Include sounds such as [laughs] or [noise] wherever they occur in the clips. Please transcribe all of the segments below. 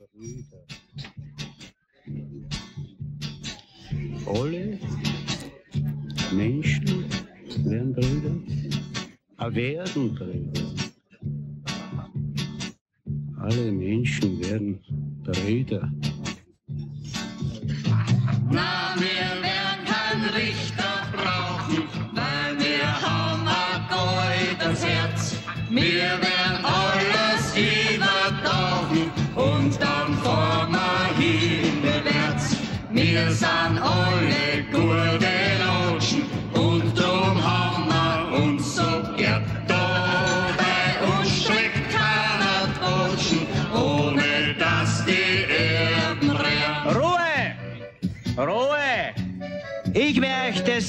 Brüder. Alle Menschen werden Brüder, ah, werden Brüder. Alle Menschen werden Brüder. Na, wir werden keinen Richter brauchen, weil wir haben ein goldenes Herz. Wir werden alles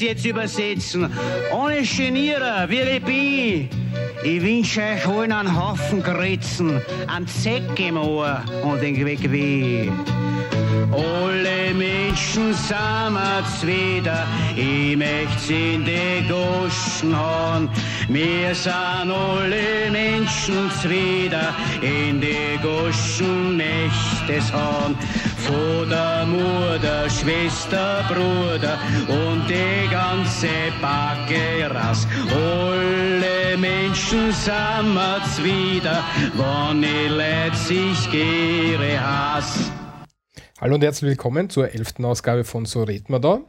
jetzt übersetzen. Ohne Genierer, wie ich bin. Ich wünsche euch allen einen Haufen Gritzen, einen Zeck im Ohr und den Weg weh. Alle Menschen sammert's wieder, ich möcht's in die Goschen hauen. Wir sind alle Menschen wieder, in die Goschen möcht's hauen. Vater, Mutter, Schwester, Bruder und die ganze Backe raus. Alle Menschen sammert's wieder, wann ich leid sich gere Hass. Hallo und herzlich willkommen zur elften Ausgabe von So red man da.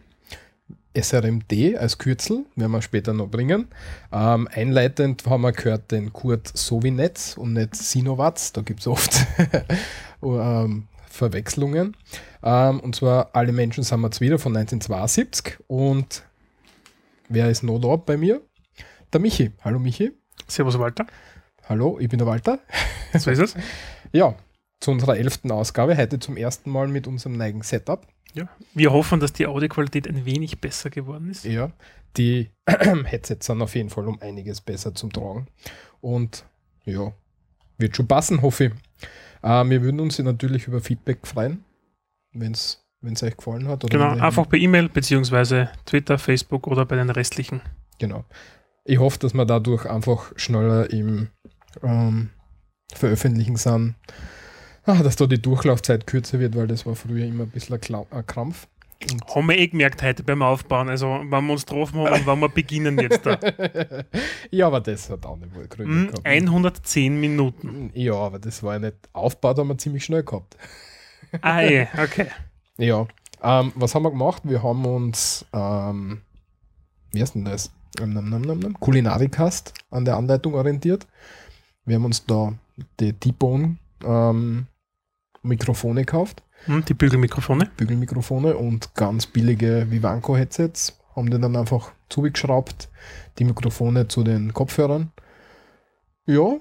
SRMD als Kürzel, werden wir später noch bringen. Ähm, einleitend haben wir gehört den Kurt Sovinetz und nicht Sinowatz, da gibt es oft [laughs] ähm, Verwechslungen. Ähm, und zwar Alle Menschen sind wir jetzt wieder von 1972 und wer ist noch da bei mir? Der Michi. Hallo Michi. Servus Walter. Hallo, ich bin der Walter. So ist es. [laughs] Ja, zu unserer elften Ausgabe, heute zum ersten Mal mit unserem neuen Setup. Ja. Wir hoffen, dass die Audioqualität ein wenig besser geworden ist. Ja, die [clears throat] Headsets sind auf jeden Fall um einiges besser zum Tragen. Und ja, wird schon passen, hoffe ich. Äh, wir würden uns natürlich über Feedback freuen, wenn es euch gefallen hat. Genau, einfach per E-Mail beziehungsweise Twitter, Facebook oder bei den restlichen. Genau. Ich hoffe, dass wir dadurch einfach schneller im ähm, Veröffentlichen sind. Ah, dass da die Durchlaufzeit kürzer wird, weil das war früher immer ein bisschen ein Krampf. Haben wir eh gemerkt heute beim Aufbauen. Also, wenn wir uns getroffen haben und wenn wir beginnen jetzt da. [laughs] ja, aber das hat auch nicht wohl Hm, gehabt. 110 Minuten. Ja, aber das war ja nicht aufgebaut, haben wir ziemlich schnell gehabt. Ah, je, [laughs] okay. Ja, ähm, was haben wir gemacht? Wir haben uns, ähm, wie heißt denn das? Kulinarikast an der Anleitung orientiert. Wir haben uns da die T-Bone ähm, Mikrofone gekauft, Hm, die Bügelmikrofone. Bügelmikrofone und ganz billige Vivanco-Headsets. Haben die dann einfach zugeschraubt, die Mikrofone zu den Kopfhörern. Ja,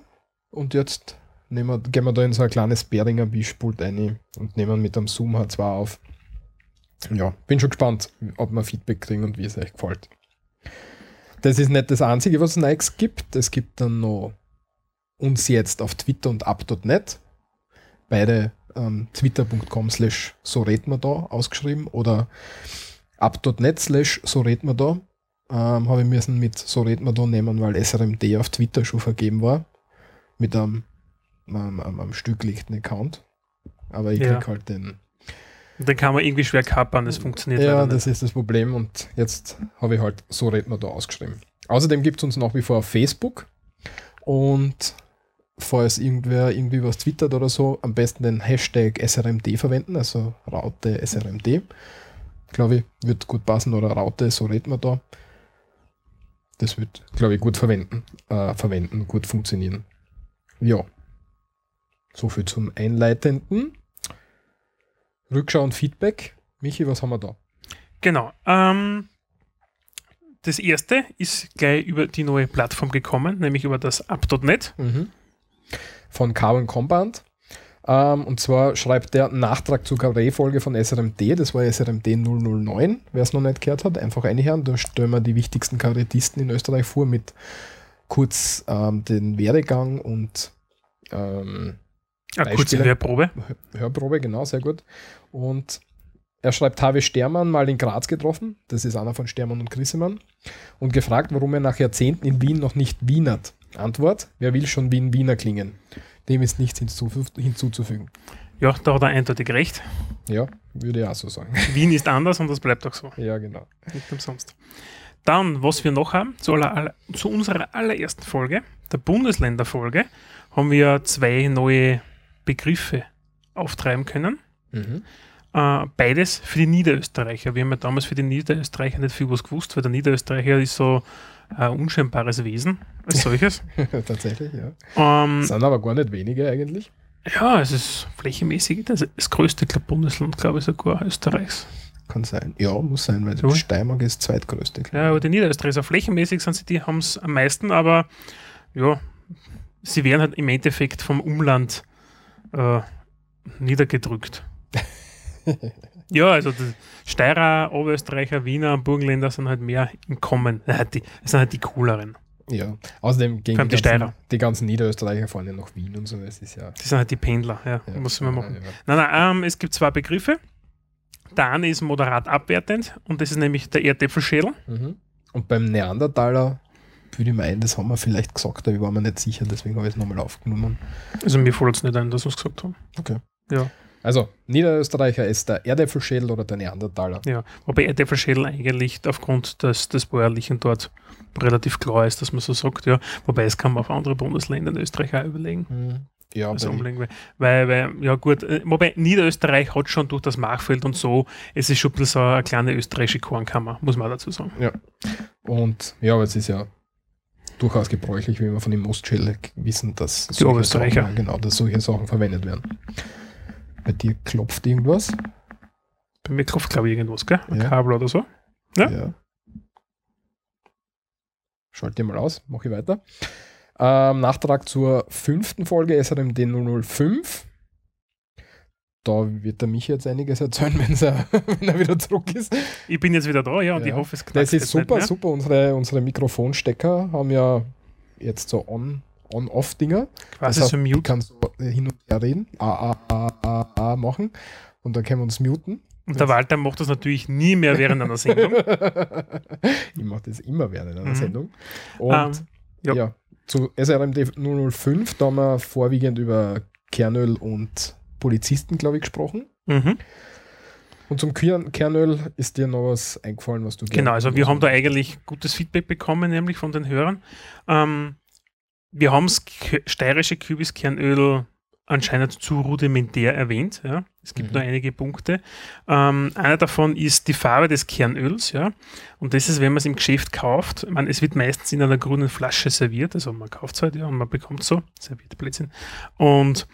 und jetzt wir, gehen wir da in so ein kleines Behringer Mischpult rein und nehmen mit einem Zoom H2 auf. Ja, bin schon gespannt, ob wir Feedback kriegen und wie es euch gefällt. Das ist nicht das Einzige, was es Neues gibt. Es gibt dann noch uns jetzt auf Twitter und up.net. Beide ähm, twitter.com slash so red man da ausgeschrieben oder up.net slash so red man da. Ähm, habe ich müssen mit so red man da nehmen, weil SRMD auf Twitter schon vergeben war. Mit einem, einem, einem, einem stücklichten Account. Aber ich Ja. krieg halt den dann kann man irgendwie schwer kappern, das funktioniert ja, das ist das Problem und jetzt habe ich halt so redet man da ausgeschrieben. Außerdem gibt es uns nach wie vor auf Facebook und falls irgendwer irgendwie was twittert oder so, am besten den Hashtag SRMD verwenden, also Raute SRMD. Glaube ich, wird gut passen oder Raute, so redet man da. Das wird, glaube ich, gut verwenden, äh, verwenden, gut funktionieren. Ja. So viel zum Einleitenden. Rückschau und Feedback. Michi, was haben wir da? Genau. Ähm, das erste ist gleich über die neue Plattform gekommen, nämlich über das Up.net. Mhm. Von Carbon Compound. Ähm, und zwar schreibt der Nachtrag zur Carré-Folge von SRMD, das war SRMD 009, wer es noch nicht gehört hat, einfach reinhören. Da stellen wir die wichtigsten Kabarettisten in Österreich vor mit kurz ähm, den Werdegang und ähm, Eine kurze. Hörprobe. Hörprobe, genau, sehr gut. Und er schreibt, habe Stermann mal in Graz getroffen, das ist einer von Stermann und Grissemann, und gefragt, warum er nach Jahrzehnten in Wien noch nicht wienert. Antwort, wer will schon Wien Wiener klingen? Dem ist nichts hinzu, hinzuzufügen. Ja, da hat er eindeutig recht. Ja, würde ich auch so sagen. [laughs] Wien ist anders und das bleibt auch so. ja, genau. Nicht umsonst. Dann, was wir noch haben, zu, aller, zu unserer allerersten Folge, der Bundesländerfolge, haben wir zwei neue Begriffe auftreiben können. Mhm. Äh, beides für die Niederösterreicher. Wir haben ja damals für die Niederösterreicher nicht viel was gewusst, weil der Niederösterreicher ist so ein unscheinbares Wesen als [laughs] solches. Tatsächlich, ja. ähm, Sind aber gar nicht wenige eigentlich. ja, es ist flächenmäßig das, das größte glaub, Bundesland, glaube ich, sogar Österreichs. Kann sein. Ja, muss sein, weil So. Steiermark ist zweitgrößte. Ja, aber die Niederösterreicher flächenmäßig sind sie, die haben es am meisten, aber ja, sie werden halt im Endeffekt vom Umland äh, niedergedrückt. [laughs] ja, also die Steirer, Oberösterreicher, Wiener, Burgenländer sind halt mehr im Kommen. Ja, die, das sind halt die cooleren. Ja. Außerdem gegen die die, ganzen, die ganzen Niederösterreicher fahren ja nach Wien und so. Es ist ja. Die sind halt die Pendler, ja, ja muss man machen. Ja, ja. Nein, nein, ähm, es gibt zwei Begriffe. Der eine ist moderat abwertend und das ist nämlich der Erdäpfelschädel. Mhm. Und beim Neandertaler würde ich meinen, das haben wir vielleicht gesagt, aber ich war mir nicht sicher, deswegen habe ich es nochmal aufgenommen. Also mir fällt es nicht ein, dass wir es gesagt haben. Okay. Ja. Also, Niederösterreicher ist der Erdäpfelschädel oder der Neandertaler. Ja, wobei Erdäpfelschädel eigentlich aufgrund des, des Bäuerlichen dort relativ klar ist, dass man so sagt, ja. Wobei es kann man auf andere Bundesländer in Österreich auch überlegen. Mhm. Ja, Also umlegen, weil, weil, ja gut, äh, wobei Niederösterreich hat schon durch das Machfeld und so, es ist schon ein bisschen so eine kleine österreichische Kornkammer, muss man dazu sagen. Und ja, aber es ist ja durchaus gebräuchlich, wie wir von dem Ostschädel wissen, dass Die solche Oberösterreicher. Sachen, genau, dass solche Sachen verwendet werden. Bei dir klopft irgendwas. Bei mir klopft, glaube ich, irgendwas, gell? Ein Ja. Kabel oder so. Ja. Schalte mal aus, mache ich weiter. Ähm, Nachtrag zur fünften Folge SRMD 005. Da wird der Michi jetzt einiges erzählen, [laughs] er, wenn er wieder zurück ist. Ich bin jetzt wieder da, ja, und Ja. ich hoffe, es knackt Das ist super, super. Unsere, unsere Mikrofonstecker haben ja jetzt so On- On-Off-Dinger. Quasi Das heißt, so mute. kannst so hin und her reden, a, a, a, a, machen und dann können wir uns muten. Und der Walter macht das natürlich nie mehr während einer Sendung. [laughs] ich mache das immer während einer Mhm. Sendung. Und Ähm, ja. zu SRMD 005, da haben wir vorwiegend über Kernöl und Polizisten, glaube ich, gesprochen. Mhm. Und zum Kern Kernöl ist dir noch was eingefallen, was du Genau, also wir haben da eigentlich gutes Feedback bekommen, nämlich von den Hörern. Ähm, wir haben das steirische Kübiskernöl anscheinend zu rudimentär erwähnt. Ja. Es gibt Mhm. nur einige Punkte. Ähm, einer davon ist die Farbe des Kernöls. Ja. Und das ist, wenn man es im Geschäft kauft, meine, es wird meistens in einer grünen Flasche serviert, also man kauft es halt ja und man bekommt so, serviert Blödsinn. Und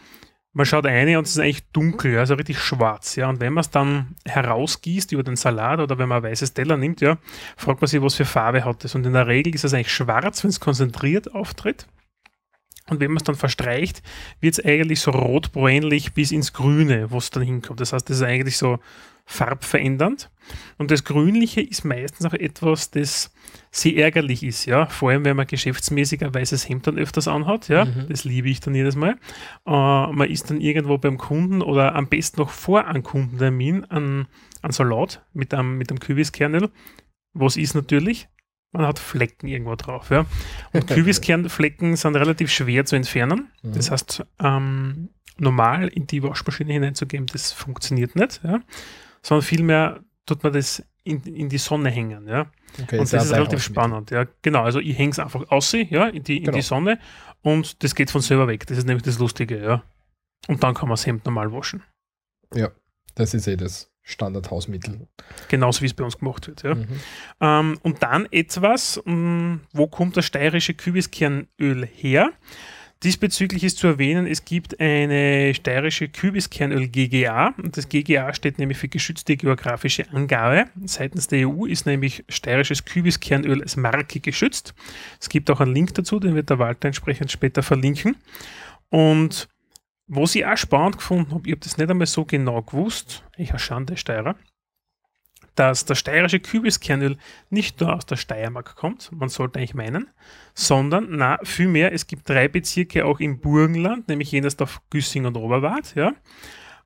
man schaut eine und es ist eigentlich dunkel, also richtig schwarz, ja. Und wenn man es dann herausgießt über den Salat oder wenn man ein weißes Teller nimmt, ja, fragt man sich, was für Farbe hat es. Und in der Regel ist es eigentlich schwarz, wenn es konzentriert auftritt. Und wenn man es dann verstreicht, wird es eigentlich so rotbräunlich bis ins Grüne, wo es dann hinkommt. Das heißt, das ist eigentlich so farbverändernd. Und das Grünliche ist meistens auch etwas, das sehr ärgerlich ist, ja. Vor allem, wenn man geschäftsmäßig ein weißes Hemd dann öfters anhat, ja. Mhm. Das liebe ich dann jedes Mal. Äh, man ist dann irgendwo beim Kunden oder am besten noch vor einem Kundentermin an, an Salat mit einem, mit einem Kübiskernöl. Was ist natürlich? Man hat Flecken irgendwo drauf, ja. Und [laughs] Kübiskernflecken sind relativ schwer zu entfernen. Mhm. Das heißt, ähm, normal in die Waschmaschine hineinzugeben, das funktioniert nicht, ja. Sondern vielmehr tut man das in, in die Sonne hängen, ja. Okay, Und das ist relativ spannend, ja. Genau, also ich hänge es einfach aus, ja, in die, in Genau. die Sonne und das geht von selber weg. Das ist nämlich das Lustige, ja. Und dann kann man das Hemd normal waschen. Das ist eh das Standardhausmittel. Genauso wie es bei uns gemacht wird, ja. Mhm. Ähm, und dann etwas, mh, wo kommt das steirische Kübiskernöl her? Diesbezüglich ist zu erwähnen, es gibt eine steirische Kübiskernöl GGA und das GGA steht nämlich für geschützte geografische Angabe. Seitens der EU ist nämlich steirisches Kübiskernöl als Marke geschützt. Es gibt auch einen Link dazu, den wird der Walter entsprechend später verlinken. Und was ich auch spannend gefunden habe, ich habe das nicht einmal so genau gewusst, ich habe Schande Steirer, dass das steirische Kübiskernöl nicht nur aus der Steiermark kommt, man sollte eigentlich meinen, sondern na, vielmehr, es gibt drei Bezirke auch im Burgenland, nämlich Jennersdorf, Güssing und Oberwart. Ja.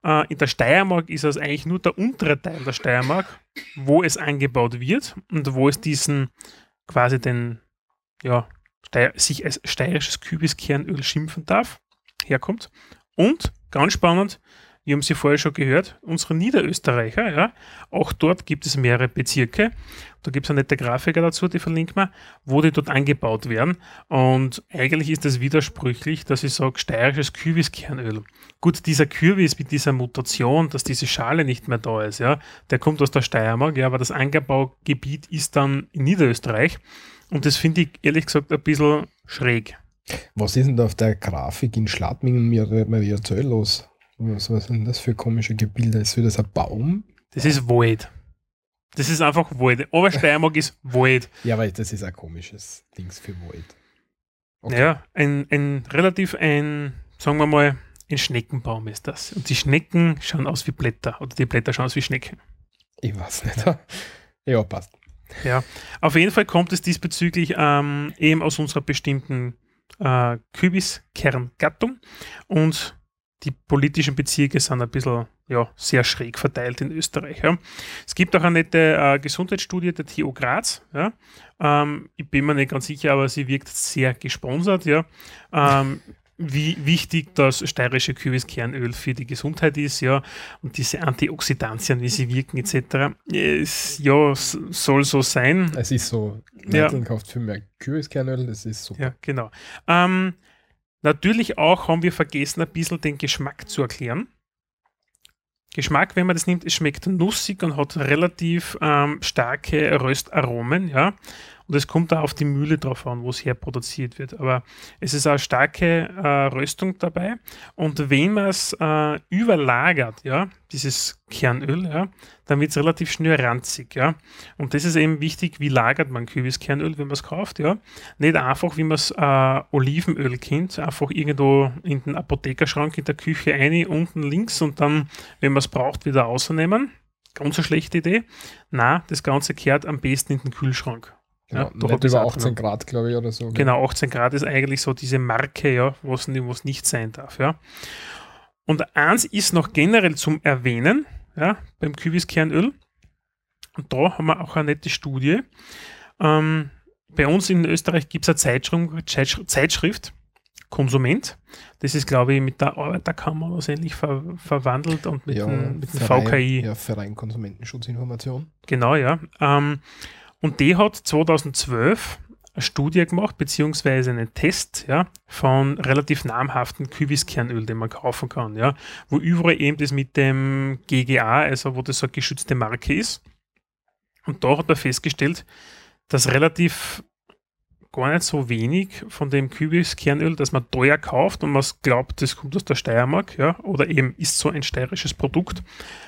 Äh, in der Steiermark ist es eigentlich nur der untere Teil der Steiermark, wo es angebaut wird und wo es diesen quasi den, ja, sich als steirisches Kübiskernöl schimpfen darf, herkommt. Und, ganz spannend, wir haben sie vorher schon gehört, unsere Niederösterreicher, ja, auch dort gibt es mehrere Bezirke. Da gibt es eine nette Grafiker dazu, die verlinkt man, wo die dort angebaut werden. Und eigentlich ist das widersprüchlich, dass ich sage, steirisches Kürbiskernöl. Gut, dieser Kürbis mit dieser Mutation, dass diese Schale nicht mehr da ist, ja, der kommt aus der Steiermark, ja, aber das Angebaugebiet ist dann in Niederösterreich. Und das finde ich ehrlich gesagt ein bisschen schräg. Was ist denn da auf der Grafik in Schladmingen mir Mariazell los? Was, was sind das für komische Gebilde? Ist das ein Baum? Das ist Wald. Das ist einfach Wald. Obersteiermark ist Wald. [laughs] Ja, weil das ist ein komisches Dings für Wald. Okay. Ja, ein, ein relativ ein, sagen wir mal, ein Schneckenbaum ist das. Und die Schnecken schauen aus wie Blätter oder die Blätter schauen aus wie Schnecken. Ich weiß nicht. [laughs] Ja, passt. Ja, auf jeden Fall kommt es diesbezüglich ähm, eben aus unserer bestimmten äh, Kübiskerngattung und die politischen Bezirke sind ein bisschen ja, sehr schräg verteilt in Österreich. Ja. Es gibt auch eine nette äh, Gesundheitsstudie der TU Graz. Ja. Ähm, ich bin mir nicht ganz sicher, aber sie wirkt sehr gesponsert. Ja. Ähm, wie wichtig das steirische Kürbiskernöl für die Gesundheit ist, ja, und diese Antioxidantien, wie sie wirken, etc. Es, ja, soll so sein. Es ist so, Ja. Metal kauft für mehr Kürbiskernöl, das ist super. Ja, genau. Ähm, natürlich auch haben wir vergessen, ein bisschen den Geschmack zu erklären. Geschmack, wenn man das nimmt, es schmeckt nussig und hat relativ ähm, starke Röstaromen, ja. Und es kommt da auf die Mühle drauf an, wo es herproduziert wird. Aber es ist eine starke äh, Röstung dabei. Und wenn man es äh, überlagert, ja, dieses Kernöl, ja, dann wird es relativ schnell ranzig, ja. Und das ist eben wichtig, wie lagert man Kürbiskernöl, wenn man es kauft, ja. Nicht einfach, wie man es äh, Olivenöl kennt, einfach irgendwo in den Apothekerschrank in der Küche ein, unten links und dann, wenn man es braucht, wieder rausnehmen. Ganz eine schlechte Idee. Na, das Ganze kehrt am besten in den Kühlschrank. Ja, Ja, doch über 18 abgenommen. Grad, glaube ich, oder so. Genau, 18 Grad ist eigentlich so diese Marke, ja, was nicht sein darf, ja. Und eins ist noch generell zum Erwähnen, ja, beim Kübiskernöl. Und da haben wir auch eine nette Studie. Ähm, bei uns in Österreich gibt es eine Zeitschrift, Zeitsch- Zeitschrift, Konsument. Das ist, glaube ich, mit der Arbeiterkammer was ähnlich ver verwandelt und mit, dem, mit dem Verein, VKI. Ja, Verein Konsumentenschutzinformation. Genau, ja. Ähm, und die hat 2012 eine Studie gemacht, beziehungsweise einen Test ja, von relativ namhaften Kübiskernöl, den man kaufen kann, ja, wo überall eben das mit dem GGA, also wo das so eine geschützte Marke ist. Und da hat er festgestellt, dass relativ gar nicht so wenig von dem Kübiskernöl, das man teuer kauft und man glaubt, das kommt aus der Steiermark, ja, oder eben ist so ein steirisches Produkt,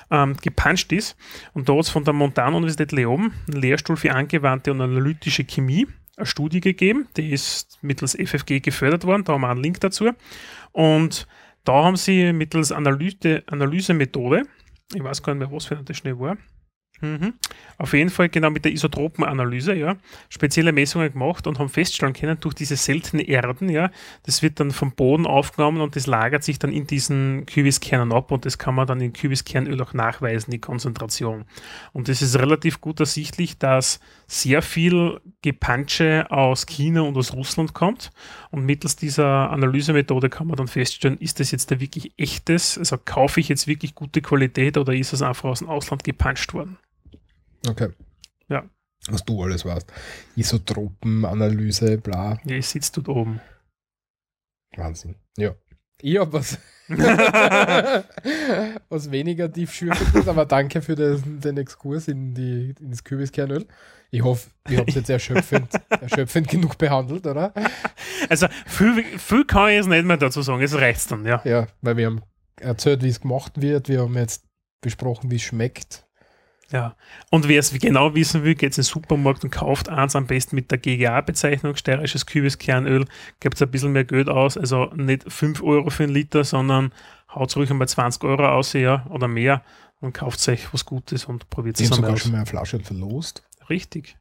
ähm, gepanscht ist. Und da hat es von der Montanuniversität Leoben, einen Lehrstuhl für angewandte und analytische Chemie, eine Studie gegeben, die ist mittels FFG gefördert worden, da haben wir einen Link dazu. Und da haben sie mittels Analyse, Analysemethode, ich weiß gar nicht mehr, was für eine das schnell war, Mhm. Auf jeden Fall genau mit der Isotropenanalyse, ja, spezielle Messungen gemacht und haben feststellen können, durch diese seltenen Erden, ja, das wird dann vom Boden aufgenommen und das lagert sich dann in diesen Kübiskernen ab und das kann man dann in Kübiskernöl auch nachweisen, die Konzentration. Und das ist relativ gut ersichtlich, dass sehr viel Gepansche aus China und aus Russland kommt und mittels dieser Analysemethode kann man dann feststellen, ist das jetzt da wirklich echtes, also kaufe ich jetzt wirklich gute Qualität oder ist es einfach aus dem Ausland gepanscht worden? Okay. Ja. Was du alles weißt. Isotropenanalyse, bla. Ja, ich sitze dort oben. Wahnsinn. Ja. Ich hab was, [laughs] was weniger tiefschürfend ist, aber danke für den, den Exkurs in die, ins Kürbiskernöl. Ich hoffe, ich habe es jetzt erschöpfend, [laughs] erschöpfend genug behandelt, oder? Also viel, viel kann ich jetzt nicht mehr dazu sagen, es reicht dann, ja. Ja, weil wir haben erzählt, wie es gemacht wird. Wir haben jetzt besprochen, wie es schmeckt. Ja. Und wer es genau wissen will, geht in den Supermarkt und kauft eins am besten mit der GGA-Bezeichnung, steirisches Kübiskernöl, gibt es ein bisschen mehr Geld aus, also nicht 5 Euro für einen Liter, sondern haut ruhig einmal 20 Euro aus, ja, oder mehr und kauft euch was Gutes und probiert es einmal sogar aus. schon mal eine Flasche verlost. Richtig.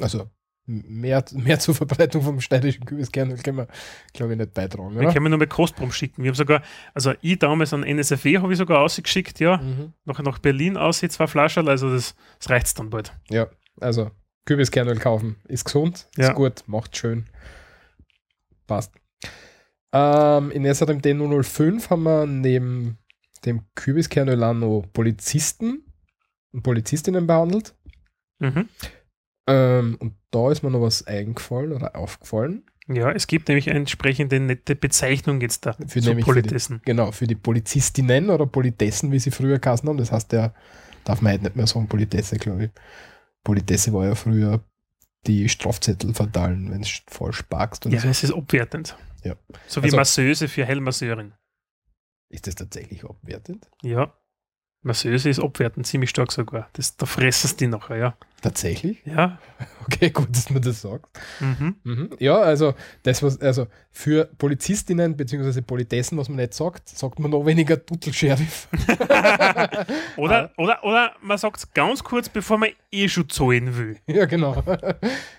Also mehr, mehr zur Verbreitung vom steirischen Kürbiskernöl können wir, glaube ich, nicht beitragen, Wir oder? können wir nur bei Kostproben schicken. Wir haben sogar, also ich damals an NSFW habe ich sogar ausgeschickt, ja, Mhm. noch nach Berlin aus, zwei Flaschen, also das, das reicht dann bald. Ja, also Kürbiskernöl kaufen ist gesund, Ja. ist gut, macht schön. Passt. Ähm, in SRMD 005 haben wir neben dem Kürbiskernöl auch noch Polizisten und Polizistinnen behandelt. Mhm. Ähm, und da ist mir noch was eingefallen oder aufgefallen. Ja, es gibt nämlich eine entsprechende nette Bezeichnung jetzt da Für zu nämlich für die- Politessen. Genau, für die Polizistinnen oder Politessen, wie sie früher geheißen haben. Das heißt, der darf man heute nicht mehr sagen, Politesse, glaube ich. Politesse war ja früher die Strafzettel verteilen, wenn es falsch parkst Ja, so. es ist abwertend. Ja. So wie Also- Masseuse für Heilmasseurin. Ist das tatsächlich abwertend? Ja. Masseuse ist abwertend, ziemlich stark sogar. Das, da fressen sie die nachher, ja. Tatsächlich? Ja. [laughs] Okay, gut, dass man das sagt. Mhm. Mhm. Ja, also das was, also für Polizistinnen bzw. Politessen, was man nicht sagt, sagt man noch weniger Tuttel-Sheriff. [laughs] Oder, oder, oder man sagt es ganz kurz, bevor man eh schon zahlen will. [laughs] ja, genau.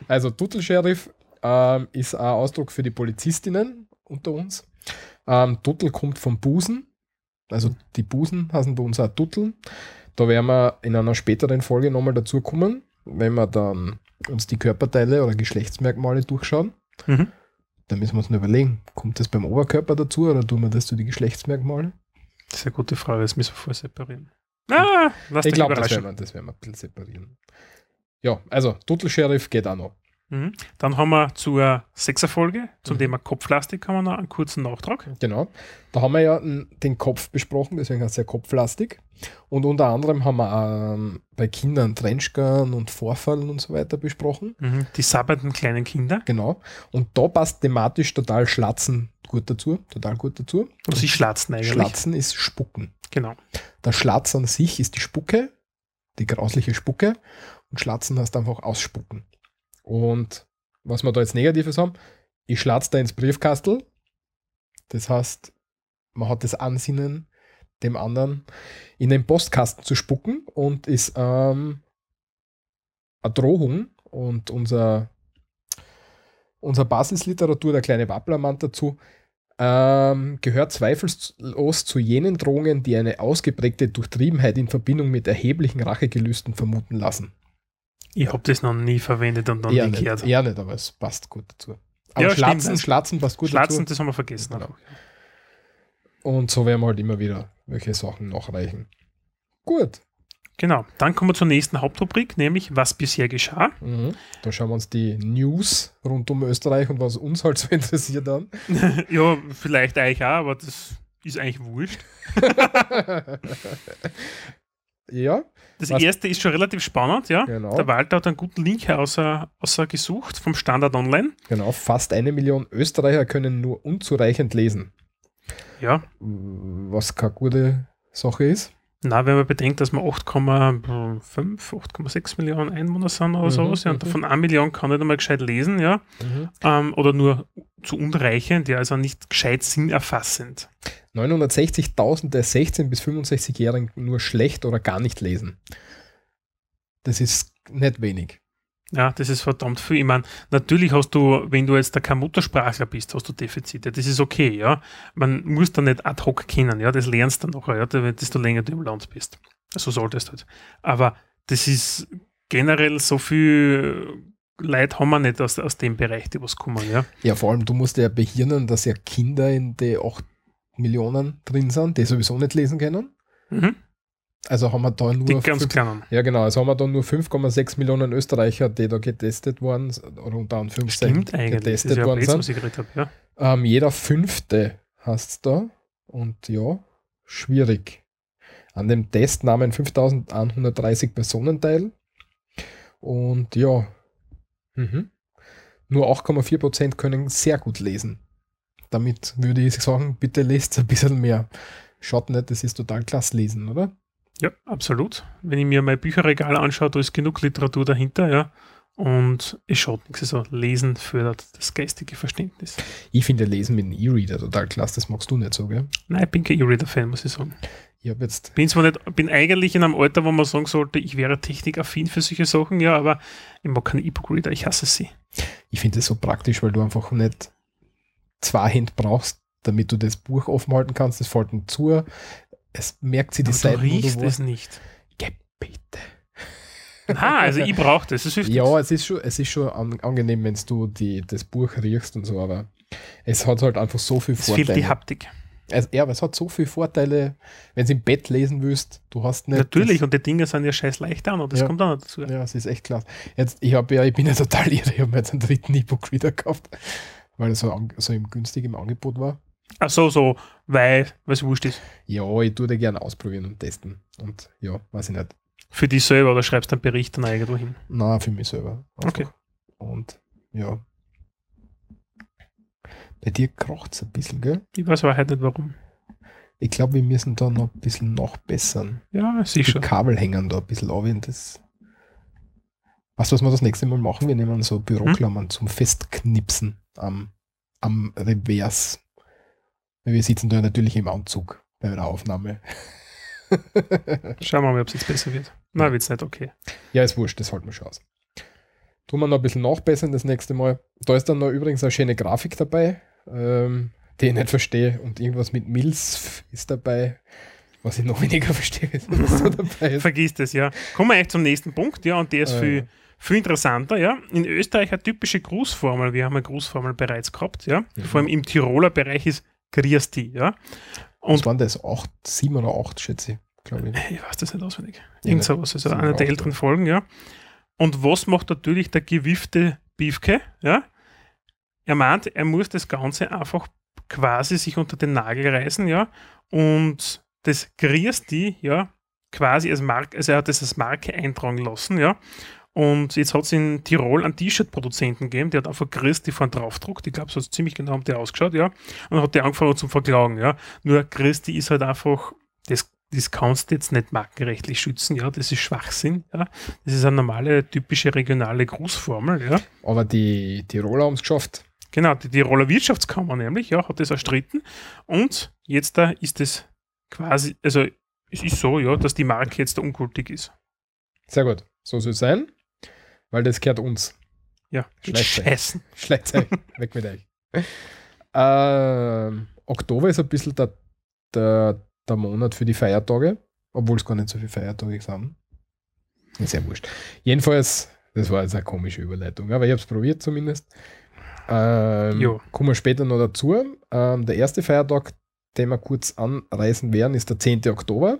Also Tuttel-Sheriff ähm, ist ein Ausdruck für die Polizistinnen unter uns. Ähm, Tuttel kommt vom Busen. Also die Busen heißen bei uns auch Tutteln. Da werden wir in einer späteren Folge nochmal dazu kommen, wenn wir dann uns die Körperteile oder Geschlechtsmerkmale durchschauen. Mhm. Da müssen wir uns nur überlegen, kommt das beim Oberkörper dazu oder tun wir das zu die Geschlechtsmerkmale? Das ist eine gute Frage, das müssen wir vorher separieren. Ah, lass Ich glaube, das werden, überraschen. wir, das werden wir ein bisschen separieren. Ja, also Tuttel-Sheriff geht auch noch. Mhm. Dann haben wir zur Sechserfolge, zum Mhm. Thema Kopfplastik, haben wir noch einen kurzen Nachtrag. Genau. Da haben wir ja den Kopf besprochen, deswegen heißt es ja kopflastig. Und unter anderem haben wir ähm, bei Kindern Trenchgun und Vorfallen und so weiter besprochen. Mhm. Die sabbernden kleinen Kinder. Genau. Und da passt thematisch total Schlatzen gut dazu. Total gut dazu. Und sie schlatzen eigentlich. Schlatzen ist Spucken. Genau. Der Schlatz an sich ist die Spucke, die grausliche Spucke. Und Schlatzen heißt einfach ausspucken. Und was wir da jetzt Negatives haben, ich schlatze da ins Briefkastel. Das heißt, man hat das Ansinnen, dem anderen in den Postkasten zu spucken und ist ähm, eine Drohung. Und unser, unser Basisliteratur, der kleine Wapplermann dazu, ähm, gehört zweifellos zu jenen Drohungen, die eine ausgeprägte Durchtriebenheit in Verbindung mit erheblichen Rachegelüsten vermuten lassen. Ich habe das noch nie verwendet und noch Eher nie nicht, gehört. eher nicht, aber es passt gut dazu. Aber Ja, Schlatzen, stimmt. Schlatzen passt gut Schlatzen, dazu. das haben wir vergessen. Genau. Und so werden wir halt immer wieder welche Sachen nachreichen. Gut. Genau. Dann kommen wir zur nächsten Hauptrubrik, nämlich was bisher geschah. Mhm. Da schauen wir uns die News rund um Österreich und was uns halt so [laughs] interessiert an. [laughs] ja, vielleicht eigentlich auch, aber das ist eigentlich wurscht. [laughs] ja, Das Was- erste ist schon relativ spannend, ja. Genau. Der Walter hat einen guten Link außer, außer gesucht vom Standard Online. genau. Fast eine Million Österreicher können nur unzureichend lesen. Ja. Was keine gute Sache ist. Na, wenn man bedenkt, dass wir 8,5, 8,6 Millionen Einwohner sind oder Mhm, sowas, ja, und mhm. davon 1 Million kann nicht einmal gescheit lesen, ja, ähm, oder nur zu unreichend, ja, also nicht gescheit sinnerfassend. 960.000 der 16- bis 65-Jährigen nur schlecht oder gar nicht lesen. Das ist nicht wenig. Ja, das ist verdammt viel. Ich meine, natürlich hast du, wenn du jetzt da kein Muttersprachler bist, hast du Defizite. Das ist okay, ja. Man muss da nicht ad hoc kennen, ja. Das lernst du nachher, ja, desto länger du im Land bist. So solltest du halt. Aber das ist generell so viel Leute haben wir nicht aus, aus dem Bereich, die was kommen, ja. Ja, vor allem, du musst ja behirnen, dass ja Kinder in die 8 Millionen drin sind, die sowieso nicht lesen können. Mhm. Also haben wir da nur. Die ganz kleinen. ja, genau. Also haben wir da nur 5,6 Millionen Österreicher, die da getestet worden oder unter Anführungszeichen Stimmt eigentlich. Das getestet ist ja worden sind. was ich geredet habe, ja. Ähm, jeder fünfte hast es da. Und ja, schwierig. An dem Test nahmen 5130 Personen teil. Und ja, mhm. nur 8,4 Prozent können sehr gut lesen. Damit würde ich sagen, bitte lest ein bisschen mehr. Schaut nicht, das ist total klasse lesen, oder? Ja, absolut. Wenn ich mir mein Bücherregal anschaue, da ist genug Literatur dahinter, ja. Und es schaut nichts. Also Lesen fördert das geistige Verständnis. Ich finde Lesen mit einem E-Reader total klasse, das magst du nicht so, gell? Nein, ich bin kein E-Reader-Fan, muss ich sagen. Ich jetzt Bin zwar nicht, bin eigentlich in einem Alter, wo man sagen sollte, ich wäre technikaffin für solche Sachen, ja, aber ich mag keine E-Book-Reader, ich hasse sie. ich finde es so praktisch, weil du einfach nicht zwei Hände brauchst, damit du das Buch offen halten kannst. Es fällt nicht zu. Es merkt sie die Aber du Seiten, wo riechst du es nicht. Geh bitte. Ah, also ich brauche das, das Ja, es ist schon, es ist schon an, angenehm, wenn du die, das Buch riechst und so, aber Es hat halt einfach so viel Es fehlt die Vorteile. Haptik. Also, ja, aber es hat so viele Vorteile, wenn du im Bett lesen willst. Du hast nicht. Natürlich, und die Dinge sind ja scheiß leicht an und das Ja. kommt auch noch dazu. Ja, es ist echt klasse. Jetzt, ich, hab ja, ich bin ja total [laughs] irre. Ich habe mir jetzt einen dritten E-Book wieder gekauft, weil er so, so im günstigen Angebot war. Ach so, so, weil, was wurscht ist. Ja, ich tue den gerne ausprobieren und testen. Und ja, weiß ich nicht. Für dich selber oder schreibst du einen Bericht dann irgendwo hin. Na, für mich selber. einfach. Okay. Und ja. Bei dir kracht es ein bisschen, gell? Ich weiß aber halt nicht warum. Ich glaube, wir müssen da noch ein bisschen nachbessern. Ja, Die sicher. Kabel hängen da ein bisschen auf und das. Weißt du, was wir das nächste Mal machen? Wir nehmen so Büroklammern zum Festknipsen am, am Revers. Wir sitzen da natürlich im Anzug bei der Aufnahme. [laughs] Schauen wir mal, ob es jetzt besser wird. Na, wird's nicht, okay. Ja, ist wurscht, das halten wir schon aus. Tun wir noch ein bisschen nachbessern das nächste Mal. Da ist dann noch übrigens eine schöne Grafik dabei, ähm, die ich nicht verstehe. Und irgendwas mit Mills ist dabei, was ich noch [laughs] weniger verstehe, was da dabei ist. Vergiss das, ja. Kommen wir eigentlich zum nächsten Punkt, ja, und der ist Äh. viel, viel interessanter, ja. In Österreich eine typische Grußformel, wir haben eine Grußformel bereits gehabt, ja. Mhm. Vor allem im Tiroler Bereich ist Griesti, ja. Was Und waren das? Acht, sieben oder acht, schätze ich, glaube ich. ich weiß das nicht auswendig. Irgend sowas, also einer der älteren. Folgen, ja. Und was macht natürlich der gewiffte Beefke, ja? Er meint, er muss das Ganze einfach quasi sich unter den Nagel reißen, ja. Und das Griesti, ja, quasi als Marke, also er hat das als Marke eintragen lassen, ja. Und jetzt hat es in Tirol einen T-Shirt-Produzenten gegeben, der hat einfach Christi vorn draufgedruckt. Ich glaube, so ziemlich genau haben die ausgeschaut, ja. Und hat die angefangen zum Verklagen, ja. Nur Christi ist halt einfach, das, das kannst du jetzt nicht markenrechtlich schützen, ja. Das ist Schwachsinn, ja. Das ist eine normale, typische regionale Grußformel, ja. Aber die Tiroler haben es geschafft. Genau, die Tiroler Wirtschaftskammer nämlich, ja, hat das erstritten. Und jetzt da ist es quasi, also es ist so, ja, dass die Marke jetzt da ungültig ist. Sehr gut. So soll es sein, weil das gehört uns. Ja, Scheiße. scheißen. [laughs] Schlecht euch. Weg mit euch. Ähm, Oktober ist ein bisschen der, der, der Monat für die Feiertage, obwohl es gar nicht so viele Feiertage sind. Ist ja wurscht. Jedenfalls, das war jetzt eine komische Überleitung, aber ich habe es probiert zumindest. Ähm, Jo. kommen wir später noch dazu. Ähm, der erste Feiertag, den wir kurz anreißen werden, ist der 10. Oktober.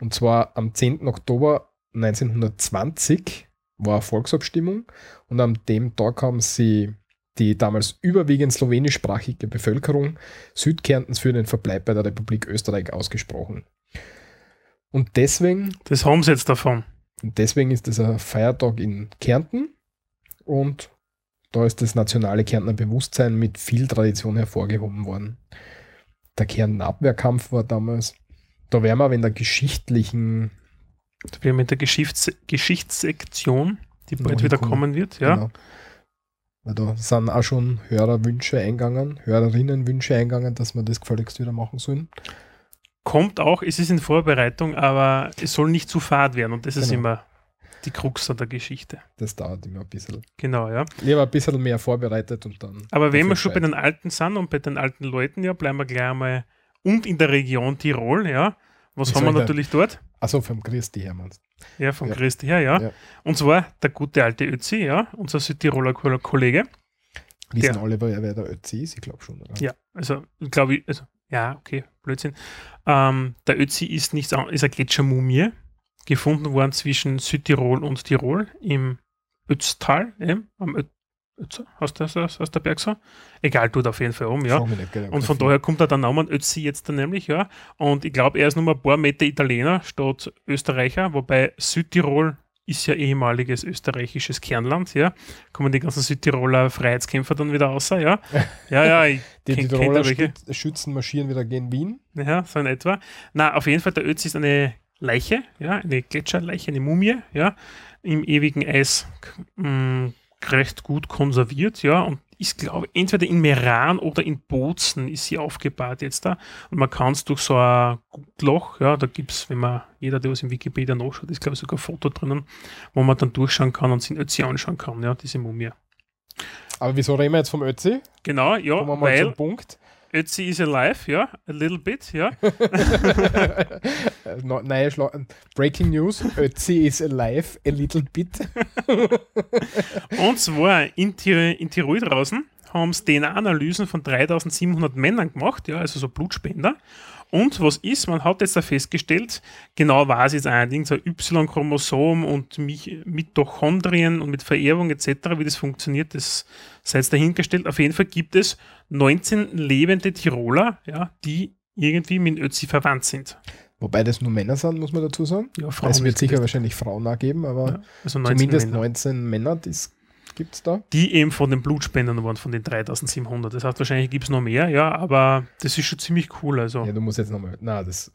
Und zwar am 10. Oktober 1920 war eine Volksabstimmung und an dem Tag haben sie die damals überwiegend slowenischsprachige Bevölkerung Südkärntens für den Verbleib bei der Republik Österreich ausgesprochen. Und deswegen, Das haben sie jetzt davon. deswegen ist es ein Feiertag in Kärnten und da ist das nationale Kärntner Bewusstsein mit viel Tradition hervorgehoben worden. Der Kärntner Abwehrkampf war damals. Da wären wir in der geschichtlichen Wir haben mit der Geschichts Geschichtssektion, die bald wieder kommen wird, ja. Genau. Weil da sind auch schon Hörerwünsche eingegangen, Hörerinnenwünsche eingegangen, dass wir das gefälligst wieder machen sollen. Kommt auch, es ist in Vorbereitung, aber es soll nicht zu fad werden und das ist Genau. immer die Krux an der Geschichte. Das dauert immer ein bisschen. Genau, ja. Lieber ein bisschen mehr vorbereitet und dann. Aber wenn wir schon bei den Alten sind und bei den alten Leuten, ja, bleiben wir gleich einmal und in der Region Tirol, ja. Was haben wir da- natürlich dort? Achso, vom Christi her meinst Ja, von Ja. Christi her, ja. Ja. Und zwar der gute alte Ötzi, ja, unser Südtiroler Ko- Kollege. Wissen alle, wer, der Ötzi ist? Ich glaube schon, oder? Ja, also glaube ich, also ja, okay, Blödsinn. Ähm, der Ötzi ist nichts ist eine Gletschermumie, gefunden worden zwischen Südtirol und Tirol im Ötztal, eben, am Ötzer, aus der, aus, der Berg so. Egal, tut auf jeden Fall um, ja. Nicht, Und von daher kommt er der Name Ötzi jetzt dann nämlich, ja. Und ich glaube, er ist nur mal ein paar Meter Italiener statt Österreicher, wobei Südtirol ist ja ehemaliges österreichisches Kernland, ja. Kommen die ganzen Südtiroler Freiheitskämpfer dann wieder raus, ja. [laughs] Ja, ja, ich Die kenn- Tiroler Schützen marschieren wieder gegen Wien. Ja, so in etwa. Na, auf jeden Fall, der Ötzi ist eine Leiche, ja, eine Gletscherleiche, eine Mumie, ja, im ewigen Eis mh, recht gut konserviert, ja, und ist, glaube ich, entweder in Meran oder in Bozen ist sie aufgebahrt jetzt da. Und man kann es durch so ein Guckloch, ja, da gibt es, wenn man, jeder, der was im Wikipedia nachschaut, ist, glaube ich, sogar ein Foto drinnen, wo man dann durchschauen kann und sich den Ötzi anschauen kann, ja, diese Mumie. Aber wieso reden wir jetzt vom Ötzi? Genau, ja, Kommen wir mal weil zum Punkt. Ötzi is alive, ja, a little bit, ja. [laughs] No- Schla Breaking News: Ötzi is alive, a little bit. [laughs] Und zwar in, Tir in Tirol draußen haben sie DNA-Analysen von 3700 Männern gemacht, ja, also so Blutspender. Und was ist, man hat jetzt da festgestellt, genau weiß jetzt allerdings ein Y-Chromosom und Mitochondrien und mit Vererbung etc., wie das funktioniert, das sei jetzt dahingestellt. Auf jeden Fall gibt es 19 lebende Tiroler, ja, die irgendwie mit Ötzi verwandt sind. Wobei das nur Männer sind, muss man dazu sagen. Ja, Frauen es wird sicher wahrscheinlich Frauen auch geben, aber Ja, also 19 zumindest Männer. 19 Männer, das gibt es da. die eben von den Blutspendern waren, von den 3700. Das heißt, wahrscheinlich gibt es noch mehr, ja, aber das ist schon ziemlich cool. Also, Ja, du musst jetzt nochmal. Na, das.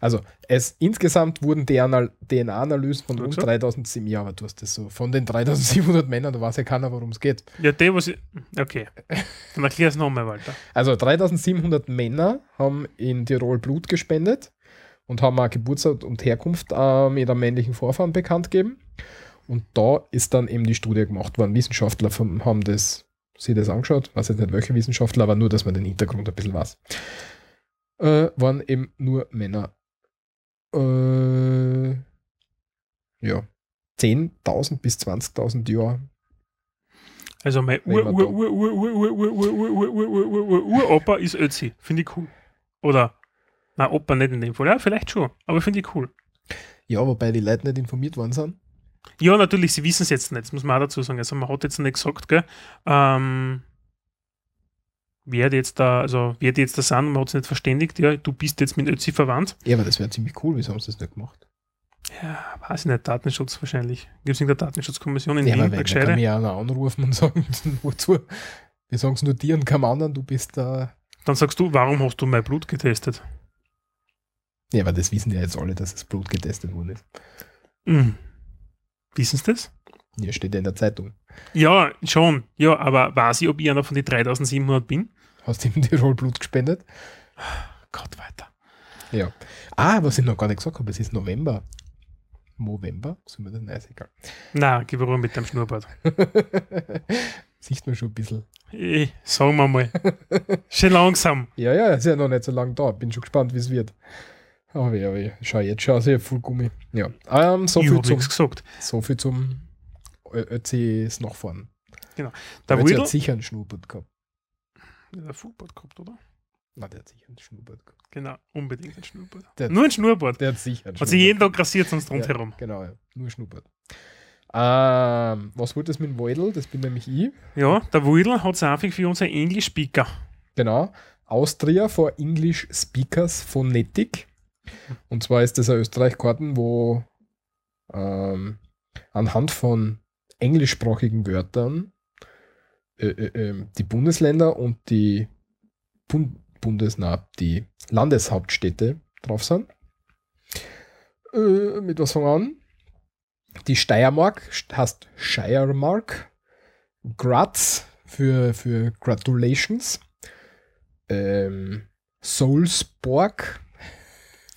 Also, es insgesamt wurden DNA DNA-Analysen von rund gesagt? 3700. Ja, aber du hast das so. Von den 3700 Männern, da weiß ja keiner, worum es geht. ja, der, was ich, okay. Dann erklär es nochmal, Walter. Also 3700 Männer haben in Tirol Blut gespendet und haben auch Geburtsort und Herkunft ähm, ihrer männlichen Vorfahren bekannt gegeben. Und da ist dann eben die Studie gemacht worden. Wissenschaftler haben das, sie das angeschaut, weiß jetzt nicht welche Wissenschaftler, aber nur, dass man den Hintergrund ein bisschen weiß. Äh, waren eben nur Männer. Äh, ja, 10.000 bis 20.000 Jahre. Also mein Uropa ist Ötzi. Finde ich cool. Oder, na Opa nicht in dem Fall. Ja, vielleicht schon, aber finde ich cool. Ja, wobei die Leute nicht informiert worden sind. Ja, natürlich, sie wissen es jetzt nicht, das muss man auch dazu sagen. Also man hat jetzt nicht gesagt, gell, ähm, wer die jetzt da, also wer jetzt da sind, man hat sich nicht verständigt, ja, du bist jetzt mit Ötzi verwandt. Ja, aber das wäre ziemlich cool. Wieso haben sie das nicht gemacht? Ja, weiß ich nicht, Datenschutz wahrscheinlich. Gibt es in der Datenschutzkommission in Ja, Wien, wenn, da kann mich einer anrufen und [laughs] sagen, wozu? Wir sagen es nur dir und keinem anderen, du bist da. Dann sagst du, warum hast du mein Blut getestet? Ja, aber das wissen ja jetzt alle, dass das Blut getestet worden ist. Mhm. Wissen sie das? Hier steht ja in der Zeitung. Ja, schon. Ja, aber weiß ich, ob ich einer von den 3700 bin? Hast du in Tirol Blut gespendet? Gott, weiter. Ja. Ah, was ich noch gar nicht gesagt habe, es ist November. November? Sind wir das? Nein, ist egal. Na, gib Ruhe mit dem Schnurrbart. [laughs] Sieht man schon ein bisschen. Eh, sagen wir mal. [laughs] Schön langsam. Ja, ja, ist ja noch nicht so lange da. Bin schon gespannt, wie es wird. Aber ja, aber ja. schau jetzt schon aus, ich hab voll Gummi. Ja. Ähm, so, ich viel zum, gesagt. so viel zum Ö- Ötzis Nachfahren. Der Der Ötzi hat sicher einen Schnurrbart gehabt. der hat Fußbart gehabt, oder? Na, der hat sicher einen Schnurrbart gehabt. Genau, unbedingt ein Schnurrbart. Der- Nur ein Schnurrbart. Der hat sicher einen Hat sich jeden Tag rasiert, sonst rundherum. Ja, genau, ja. Nur Schnurrbart. Ähm, was wollte das mit dem Weidel? Das bin nämlich ich. Ja, der Widel hat es einfach für uns ein English-Speaker. Genau. Austria for English Speakers Phonetic. Und zwar ist das eine Österreich-Karten, wo ähm, anhand von englischsprachigen Wörtern äh, äh, ähm, die Bundesländer und die Bund Bundes, die Landeshauptstädte drauf sind. Äh, mit was fangen wir an? Die Steiermark st- heißt Steiermark. Graz für, für Gratulations. Ähm, Soulsborg.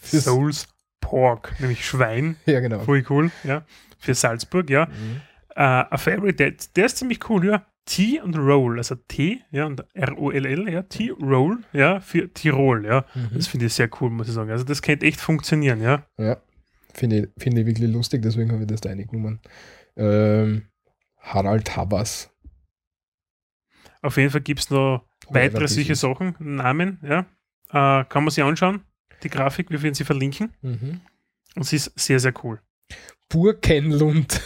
Fürs- Souls Pork, nämlich Schwein. [laughs] Ja, genau. Voll cool, ja. Für Salzburg, ja. Mhm. Äh, ein Favorite, der, der ist ziemlich cool, ja. T und Roll, also T, ja, und R-O-L-L, ja, T-Roll, ja, für Tirol, ja. Mhm. Das finde ich sehr cool, muss ich sagen. Also das könnte echt funktionieren, ja. Ja, finde ich, finde ich wirklich lustig, deswegen habe ich das da reingenommen. Ähm, Harald Habas. Auf jeden Fall gibt es noch weitere solche. Sachen, Namen, ja. Äh, kann man sich anschauen, die Grafik, wir werden sie verlinken. Mhm. Und sie ist sehr, sehr cool. Burkenlund.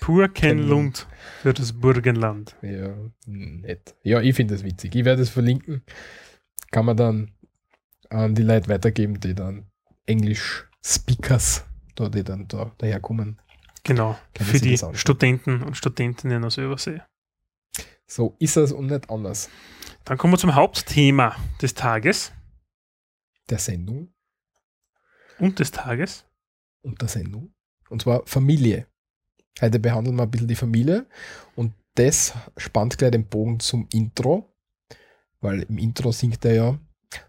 Pur Kenlund. Lund für das Burgenland. Ja, nett. Ja, ich finde das witzig. Ich werde es verlinken. Kann man dann an die Leute weitergeben, die dann Englisch-Speakers, da, die dann da daherkommen. Genau, Können für die. Studenten und Studentinnen aus Übersee. So ist es und nicht anders. Dann kommen wir zum Hauptthema des Tages Der Sendung und des Tages. und der Sendung. Und zwar Familie. Heute behandeln wir ein bisschen die Familie und das spannt gleich den Bogen zum Intro, weil im Intro singt er ja,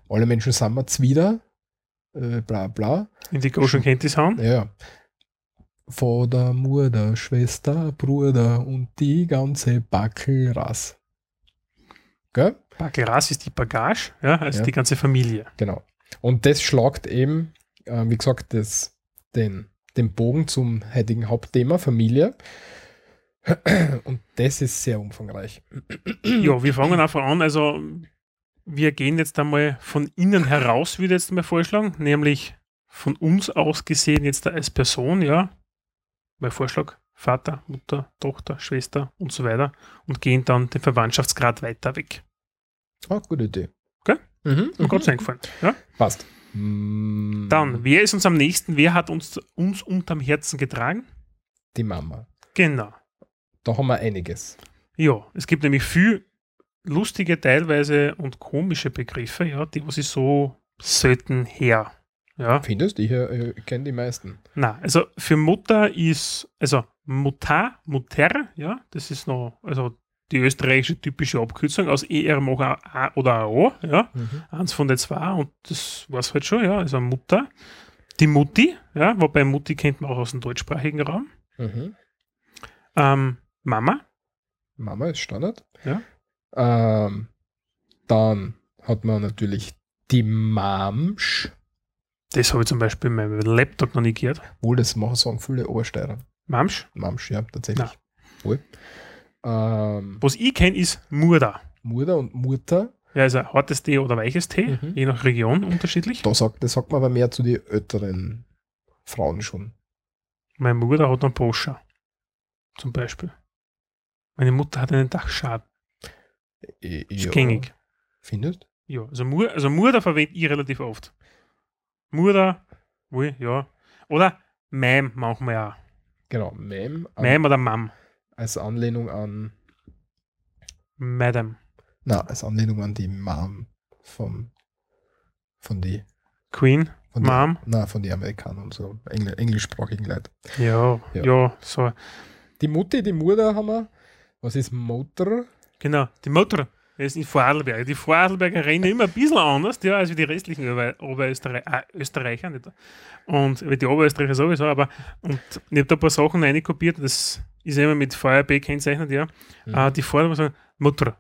alle Menschen sind wir wieder, äh, bla bla. Indigo schon kennt die Sound. Ja. Vater, Mutter, Schwester, Bruder und die ganze Backelrass. Gell? Bakelras ist die Bagage, ja, also Ja. die ganze Familie. Genau. Und das schlagt eben, äh, wie gesagt, das, den, den Bogen zum heutigen Hauptthema Familie. Und das ist sehr umfangreich. Ja, wir fangen einfach an. Also, wir gehen jetzt einmal von innen heraus, würde ich jetzt mal vorschlagen, nämlich von uns aus gesehen jetzt als Person, ja. Mein Vorschlag, Vater, Mutter, Tochter, Schwester und so weiter und gehen dann den Verwandtschaftsgrad weiter weg. Ah, gute Idee. Mhm. Mir Gott eingefallen. Ja? Passt. Mm, Dann, wer ist uns am nächsten? Wer hat uns, uns unterm Herzen getragen? Die Mama. Genau. Da haben wir einiges. Ja, es gibt nämlich viel lustige teilweise und komische Begriffe, ja, die was ich so selten her. Ja. Findest du? Ich, äh, ich kenne die meisten. Na, also für Mutter ist, also Mutter, Mutter, ja, das ist noch, also die österreichische typische Abkürzung aus ER A oder ein O, ja, eins von den zwei und das war's halt schon, ja, also Mutter. Die Mutti, ja, wobei Mutti kennt man auch aus dem deutschsprachigen Raum. Mhm. Ähm, Mama, Mama ist Standard. Ja. Ähm, dann hat man natürlich die Mamsch. das habe ich zum Beispiel in meinem Laptop noch nie gehört. Wohl, das machen sagen viele Obersteirer. Mamsch. Mamsch, ja, tatsächlich. Wohl. Ähm, Was ich kenne, ist Murda. Mutter und Mutter, Ja, also hartes Tee oder weiches Tee, Mhm. je nach Region unterschiedlich. da sagt, das sagt man aber mehr zu den älteren Frauen schon. Meine Mutter hat einen Poscher. Zum Beispiel. Meine Mutter hat einen Dachschaden. I- Ist ja. gängig. Findest? Ja, also, Mur, also Murder verwende ich relativ oft. Murder, wohl, ja. Oder Mem manchmal auch. Genau, Ma'am. an- Mem oder Mam. Als Anlehnung an, Madam. na, als Anlehnung an die Mom vom, von die, Queen. von die, Mom. na, von die Amerikanern und so, Engl englischsprachigen Leute. Ja, Ja. ja, so. Die Mutti, die Mutter haben wir. Was ist Motor? Genau. Die Mutter. Das ist in Vorarlberg. Die Vorarlberger reden immer ein bisschen anders, ja, als die restlichen Ober Oberösterreich äh, Österreicher. Nicht? Und die Oberösterreicher sowieso, aber und ich habe da ein paar Sachen reinkopiert, das ist immer mit VRB gekennzeichnet, ja. Mhm. Äh, die Vordermann sagen Mutter.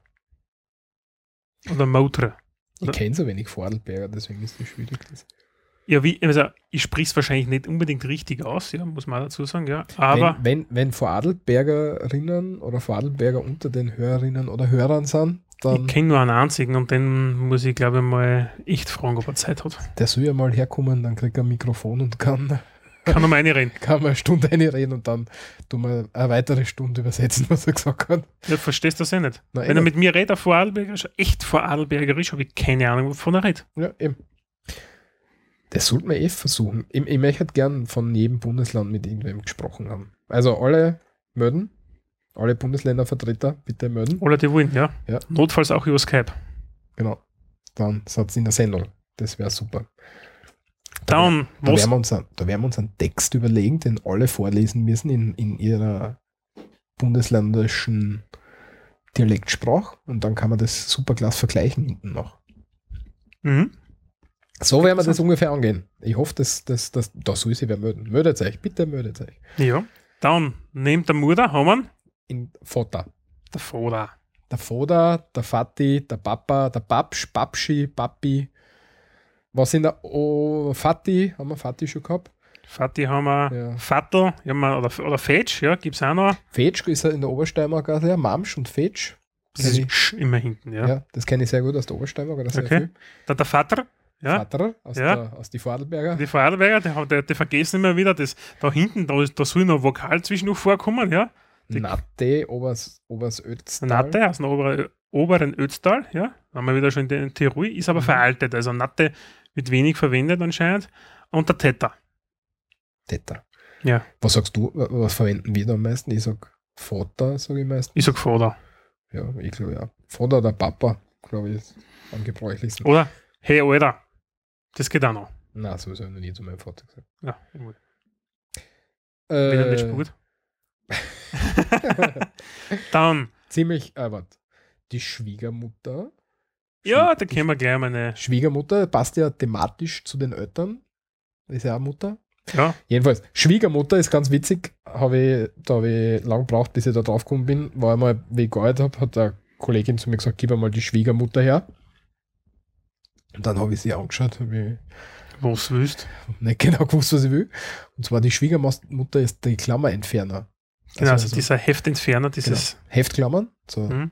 Oder Motor. Ich kenne so wenig Vorarlberger, deswegen ist das schwierig. Das. Ja, wie, also ich sprich's wahrscheinlich nicht unbedingt richtig aus, ja, muss man dazu sagen, ja. Aber wenn, wenn, wenn Vorarlbergerinnen oder Vorarlberger unter den Hörerinnen oder Hörern sind, dann ich kenne nur einen einzigen und den muss ich, glaube ich, mal echt fragen, ob er Zeit hat. der soll ja mal herkommen, dann kriegt er ein Mikrofon und kann, Kann er mal reinreden. [laughs] kann mal eine Stunde reinreden und dann tun wir eine weitere Stunde übersetzen, was er gesagt hat. Ja, verstehst du das eh nicht? Eh Wenn er mit mir redet, auf Vorarlbergerisch, echt Vorarlbergerisch, habe ich keine Ahnung, wovon er redet. Ja, eben. Das sollte man eh versuchen. Ich, ich möchte halt gern von jedem Bundesland mit irgendwem gesprochen haben. Also alle melden, alle Bundesländervertreter bitte melden. Oder die wollen, ja. Ja. Notfalls auch über Skype. Genau. Dann seid ihr in der Sendung. Das wäre super. Dann, Da was? werden, wir uns, da werden wir uns einen Text überlegen, den alle vorlesen müssen in, in ihrer bundesländischen Dialektsprache und dann kann man das super klasse vergleichen hinten noch. Mhm. So werden wir das ungefähr angehen. Ich hoffe, dass, dass, dass da soll sich wer melden. Meldet euch, bitte meldet euch. Ja. Dann, neben der Mutter haben wir In Vater. der Vater. Der Vater, der Vati, der Papa, der Papsch, Papschi, Papi. Was in der o Vati, haben wir Vati schon gehabt? Vati haben wir, Ja. Vater, ja, man, oder, oder Fetsch, ja, gibt es auch noch. Fetsch ist ja in der Obersteiermark auch sehr. Mamsch und Fetsch. Das ist ich. Immer hinten, ja. Ja. das kenne ich sehr gut aus der Obersteiermark. Oder sehr Okay. viel. Dann der Vater, ja. Vater aus, Ja. der, aus die Vorarlberger. Die Vorarlberger, die, haben- die, die vergessen immer wieder, das, da hinten, da, ist- da soll noch Vokal zwischen noch vorkommen, ja. die- Natte, Obers, Obers Ötztal. Natte aus dem oberen, oberen Ötztal, ja. Haben wir wieder schon in, den Tirol, ist aber Mhm. veraltet. Also Natte wird wenig verwendet anscheinend. Und der Teta. Teta. Ja. Was sagst du, was verwenden wir da am meisten? Ich sag Vater, sage ich meistens. Ich sag Vater. Ja, ich glaube ja. Vater oder Papa, glaube ich, ist am gebräuchlichsten. Oder Hey Alter. Das geht auch noch. Na, sowieso noch nie zu meinem Vater gesagt. Ja, jawohl. Äh, wenn er nicht spurt. [laughs] [laughs] Dann, ziemlich, äh, warte. Die Schwiegermutter. Ja, da können wir gleich mal eine. Schwiegermutter passt ja thematisch zu den Eltern. Ist ja auch Mutter. Ja, Jedenfalls, Schwiegermutter ist ganz witzig. Hab ich, da habe ich lang gebraucht, bis ich da drauf gekommen bin. War einmal, wie ich gearbeitet habe, hat eine Kollegin zu mir gesagt, gib einmal die Schwiegermutter her. Und dann habe ich sie angeschaut, habe was willst ich nicht genau gewusst, was ich will. Und zwar die Schwiegermutter ist die Klammerentferner. Genau, also, so- dieser Heftentferner, genau. dieses. Heftklammern, so Mhm.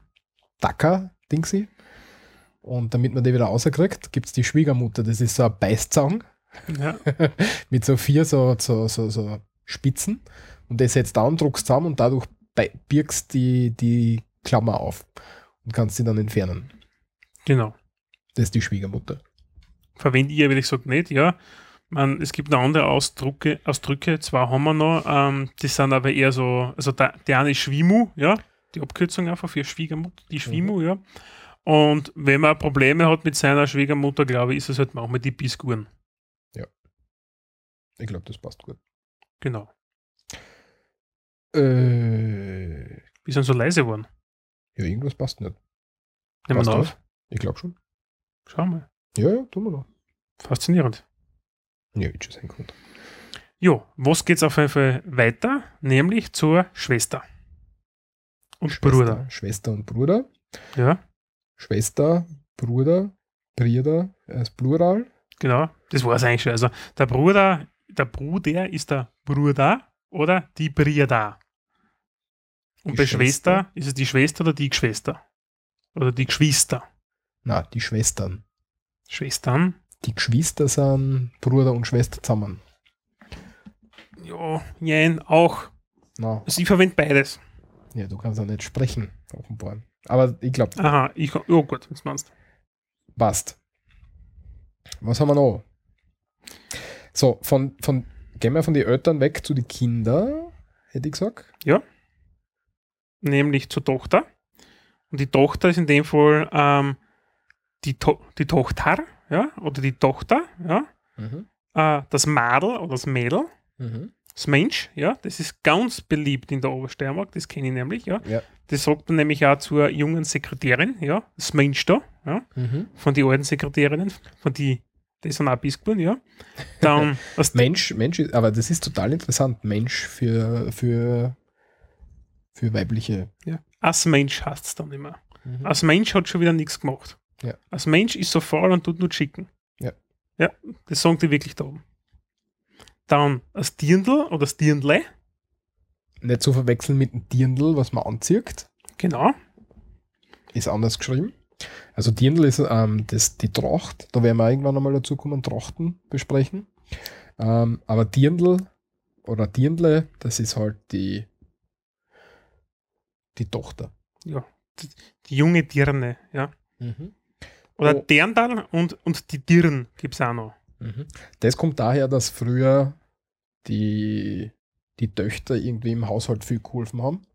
Dacker-Dingsi. Und damit man die wieder rauskriegt, gibt es die Schwiegermutter. Das ist so ein Beißzang Ja, [laughs] mit so vier so, so, so, so Spitzen. Und das setzt da und druckst zusammen und dadurch birgst die, die Klammer auf und kannst sie dann entfernen. genau. Das ist die Schwiegermutter. Verwende ich ehrlich gesagt nicht, ja. Man, es gibt noch andere Ausdrücke, Ausdrücke, zwar haben wir noch, ähm, die sind aber eher so, also der, der eine ist Schwimu, ja, die Abkürzung einfach für Schwiegermutter, die Schwimu, ja. Und wenn man Probleme hat mit seiner Schwiegermutter, glaube ich, ist es halt manchmal die Biskuren. Ich glaube, das passt gut. Genau. Äh, Wir sind so leise geworden. ja, irgendwas passt nicht. Nehmen wir Passt auf. das? Ich glaube schon. Schau mal. Ja, ja, tun wir noch. Faszinierend. Ja, ich sein Grund. Jo, was geht's auf jeden Fall weiter? Nämlich zur Schwester. Und Bruder. Schwester und Bruder. Ja, Schwester, Bruder, Brüder als Plural. genau. Das war es eigentlich schon. Also der Bruder, der Bruder ist der Bruder oder die Brüder. Und Die bei Schwester. Schwester ist es die Schwester oder die Geschwister. Oder die Geschwister. Na, die Schwestern. Schwestern. Die Geschwister sind Bruder und Schwester zusammen. Ja, jein, auch. Na, Also ich verwende beides. ja, du kannst auch nicht sprechen, offenbar. Aber ich glaube, Aha, ich, oh gut, was meinst du? passt. Was haben wir noch? So, von, von, gehen wir von den Eltern weg zu den Kindern, hätte ich gesagt. Nämlich zur Tochter. Und die Tochter ist in dem Fall ähm, die, to die Tochter, ja, oder die Tochter, ja. Äh, das Madel oder das Mädel, das Mensch, ja, das ist ganz beliebt in der Obersteiermark, das kenne ich nämlich, ja. Ja. Das sagt man nämlich auch zur jungen Sekretärin, ja, das Mensch da, ja, von den alten Sekretärinnen, von die, die sind auch Biskuren, ja. Dann, [laughs] Mensch, Mensch, aber das ist total interessant. Mensch für, für, für weibliche. ja, als Mensch heißt es dann immer. Als Mensch hat schon wieder nichts gemacht. Ja. Als Mensch ist so faul und tut nur schicken. Ja. Ja, das sagen die wirklich da oben. Dann das Dirndl oder das Dirndle, Nicht zu verwechseln mit dem Dirndl, was man anzieht. genau. Ist anders geschrieben. Also Dirndl ist ähm, das, die Tracht. Da werden wir irgendwann einmal dazu kommen, Trachten besprechen. Ähm, aber Dirndl oder Dirndle, das ist halt die, die Tochter. Ja, die, die junge Dirne, ja. Oder Oh. Dirndl und, und die Dirn gibt es auch noch. Mhm. Das kommt daher, dass früher die, die Töchter irgendwie im Haushalt viel geholfen haben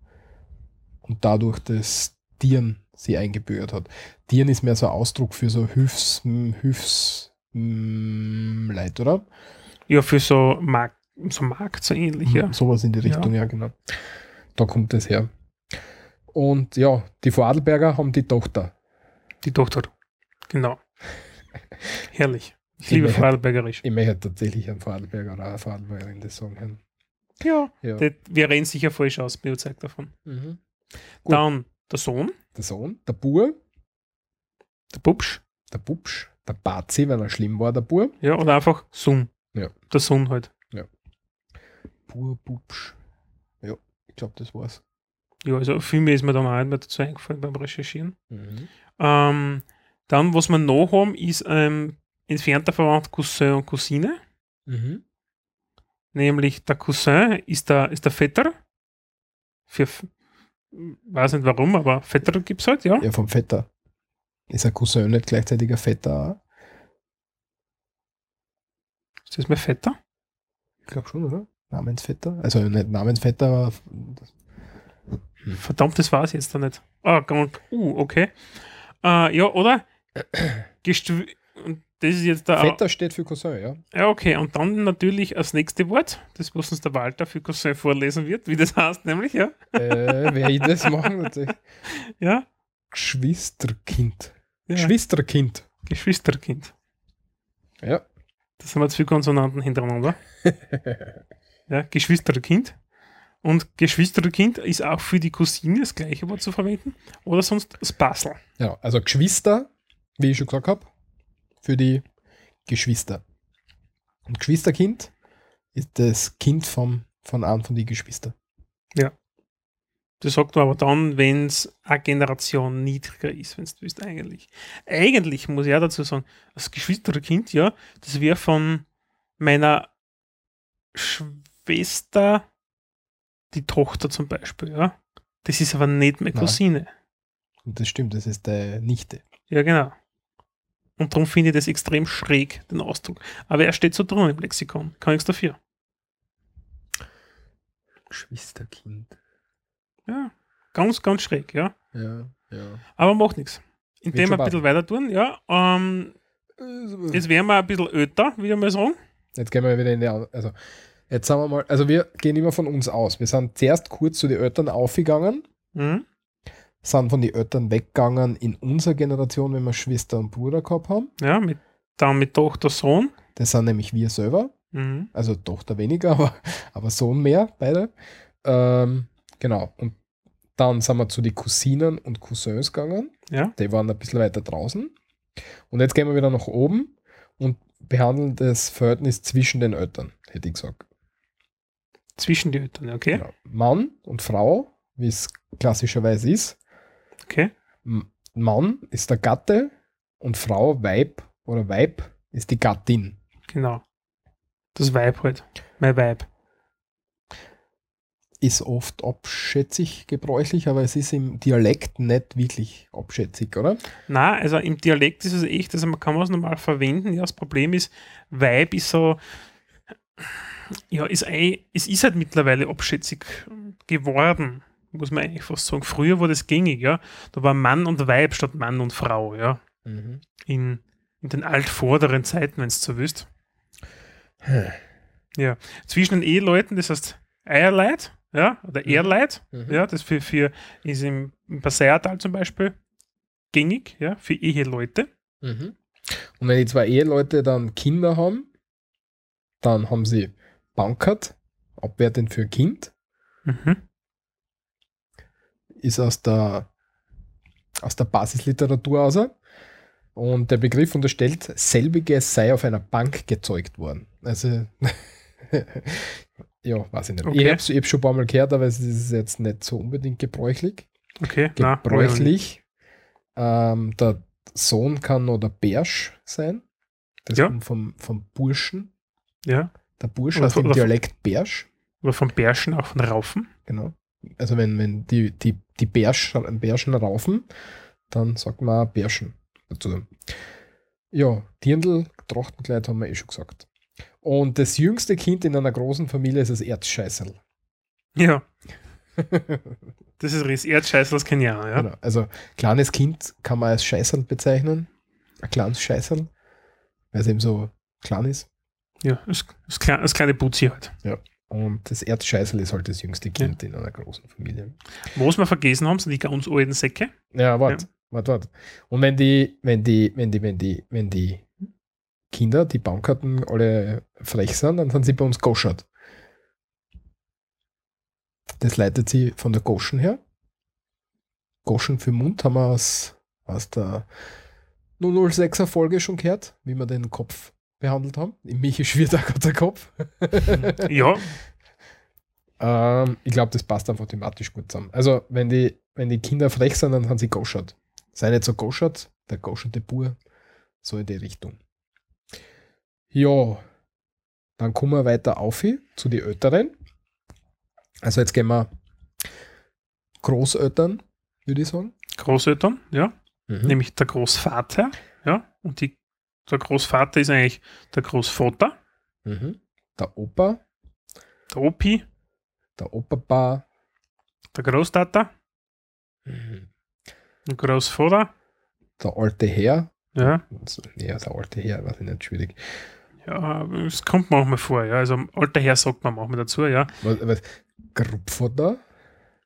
und dadurch das Tieren sie eingebürgert hat. Tieren ist mehr so ein Ausdruck für so Hilfs, Hilfs mm, Leid, oder? Ja, für so Markt, so Markt so ähnlich, ja. Sowas in die Richtung, ja. genau. Da kommt das her. Und ja, die Vorarlberger haben die Tochter. Die Tochter. Genau. [laughs] Herrlich. Ich Die liebe Vorarlbergerisch. Ich möchte tatsächlich einen Vorarlberger oder eine Vorarlbergerin das sagen. Ja. Ja. Das, wir reden sicher falsch aus, bin überzeugt davon. Gut. Dann der Sohn, Der Sohn, der Bur, der Bubsch, der Bubsch, der Bazi, wenn er schlimm war, der Bur. ja, oder einfach Sohn. Ja. Der Sohn halt. Bur, Bubsch. Ja, ich glaube, das war's. Ja, also viel mehr ist mir dann auch nicht mehr dazu eingefallen beim Recherchieren. Ähm, dann, was wir noch haben, ist ähm, entfernter Verwandt Cousin und Cousine. Mhm. Nämlich der Cousin ist der, ist der Vetter. Für, weiß nicht warum, aber Vetter gibt es halt, ja. Ja, vom Vetter. Ist ein Cousin nicht gleichzeitig ein Vetter? Ist das mein Vetter? Ich glaube schon, oder? Namensvetter? Also nicht Namensvetter, aber Verdammt, das war es jetzt da nicht. Ah, uh, okay. Äh, ja, oder? [coughs] Gestw und das ist jetzt der. Vetter steht für Cousin, ja. Ja, okay. Und dann natürlich das nächste Wort, das was uns der Walter für Cousin vorlesen wird, wie das heißt, nämlich, ja. äh, wer ich das machen? Tatsächlich. [laughs] Ja. Geschwisterkind. ja. Geschwisterkind. Geschwisterkind. Ja. Das sind wir zwei Konsonanten hintereinander. [laughs] ja, Geschwisterkind. Und Geschwisterkind ist auch für die Cousine das gleiche Wort zu verwenden. Oder sonst das Basel. Ja, also Geschwister, wie ich schon gesagt habe, für die Geschwister. Und Geschwisterkind ist das Kind vom, von einem von den Geschwistern. Ja. Das sagt man aber dann, wenn es eine Generation niedriger ist, wenn du willst, eigentlich. Eigentlich muss ich auch dazu sagen, das Geschwisterkind, ja, das wäre von meiner Schwester die Tochter zum Beispiel, ja. Das ist aber nicht meine Nein. Cousine. Und das stimmt, das ist deine Nichte. Ja, genau. Und darum finde ich das extrem schräg, den Ausdruck. Aber er steht so drin im Lexikon. Kann nichts dafür. Geschwisterkind. Ja. Ganz, ganz schräg, ja. Ja, ja. Aber macht nichts. Indem wir ein bisschen weiter tun, ja. Ähm, jetzt wären wir ein bisschen öter, würde ich mal sagen. Jetzt gehen wir wieder in die andere. Also, jetzt sagen wir mal, also wir gehen immer von uns aus. Wir sind zuerst kurz zu den Eltern aufgegangen, Mhm. Sind von den Eltern weggegangen in unserer Generation, wenn wir Schwester und Bruder gehabt haben. Ja, mit, dann mit Tochter, Sohn. Das sind nämlich wir selber. Mhm. Also Tochter weniger, [laughs] aber, aber Sohn mehr, beide. Ähm, genau. Und dann sind wir zu den Cousinen und Cousins gegangen. Ja. Die waren ein bisschen weiter draußen. Und jetzt gehen wir wieder nach oben und behandeln das Verhältnis zwischen den Eltern, hätte ich gesagt. Zwischen die Eltern, okay. Genau. Mann und Frau, wie es klassischerweise ist. Okay. Mann ist der Gatte und Frau, Weib oder Weib ist die Gattin. Genau. Das Weib halt. Mein Weib. Ist oft abschätzig gebräuchlich, aber es ist im Dialekt nicht wirklich abschätzig, oder? Na, also im Dialekt ist es echt, also man kann es normal verwenden. Ja, das Problem ist, Weib ist so, ja, ist ein, es ist halt mittlerweile abschätzig geworden, muss man eigentlich fast sagen. Früher war das gängig, ja. Da war Mann und Weib statt Mann und Frau, ja. In, in den altvorderen Zeiten, wenn es so willst. Ja. Zwischen den Eheleuten, das heißt Eierleid, ja, oder Ehrleid, Mhm. ja, das für, für ist im, im zum Beispiel gängig, ja, für Eheleute. Mhm. Und wenn die zwei Eheleute dann Kinder haben, dann haben sie Bankert, abwertend für Kind, Mhm. Ist aus der, aus der Basisliteratur aus. Und der Begriff unterstellt, selbiges sei auf einer Bank gezeugt worden. Also, [laughs] ja, weiß ich nicht. Okay. Ich habe es hab's schon ein paar Mal gehört, aber es ist jetzt nicht so unbedingt gebräuchlich. Okay, na, Gebräuchlich. Ähm, der Sohn kann noch der Bersch sein. Das Ja. kommt vom, vom Burschen. Ja, Der Bursch Oder oder von- Dialekt Bersch. oder vom Bärschen, auch von Raufen. Genau. Also wenn, wenn die, die, die Bärsch, Bärschen raufen, dann sagt man Bärschen dazu. Ja, Dirndl, Trachtenkleid haben wir eh schon gesagt. Und das jüngste Kind in einer großen Familie ist das Erzscheißerl. Ja, [laughs] das ist das kenne ich auch, ja. Genau. Also kleines Kind kann man als Scheißerl bezeichnen. Ein kleines Scheißerl, weil es eben so klein ist. Ja, das, das, kleine, das kleine halt. Und das Erzscheißerl ist halt das jüngste Kind in einer großen Familie. Was wir vergessen haben, sind die ganz alten Säcke. Ja, warte, warte, warte. Und wenn die, wenn die, wenn die, wenn die, wenn die Kinder, die Bankkarten alle frech sind, dann sind sie bei uns goschert. Das leitet sie von der Goschen her. Goschen für Mund haben wir aus, aus der 006er Folge schon gehört, wie wir den Kopf behandelt haben. Im Michi [laughs] Schwiertag hat der Kopf. [laughs] Ja, Ähm, ich glaube, das passt einfach thematisch gut zusammen. Also, wenn die, wenn die Kinder frech sind, dann haben sie goschert. Sei nicht so goschert, der goscherte Bur, so in die Richtung. Ja, dann kommen wir weiter auf zu den Älteren. Also, jetzt gehen wir Großeltern, würde ich sagen. Großeltern, ja. Mhm. Nämlich der Großvater, ja. Und die, der Großvater ist eigentlich der Großvater, Mhm. Der Opa, der Opi, der Opapa, der Großtata, mhm. der Großvater, der alte Herr. ja. Also, Ja, der alte Herr, weiß ich nicht, schwierig. Ja, es kommt manchmal vor, ja. Also alter Herr sagt man manchmal dazu, ja. Was, was, Grupfvater?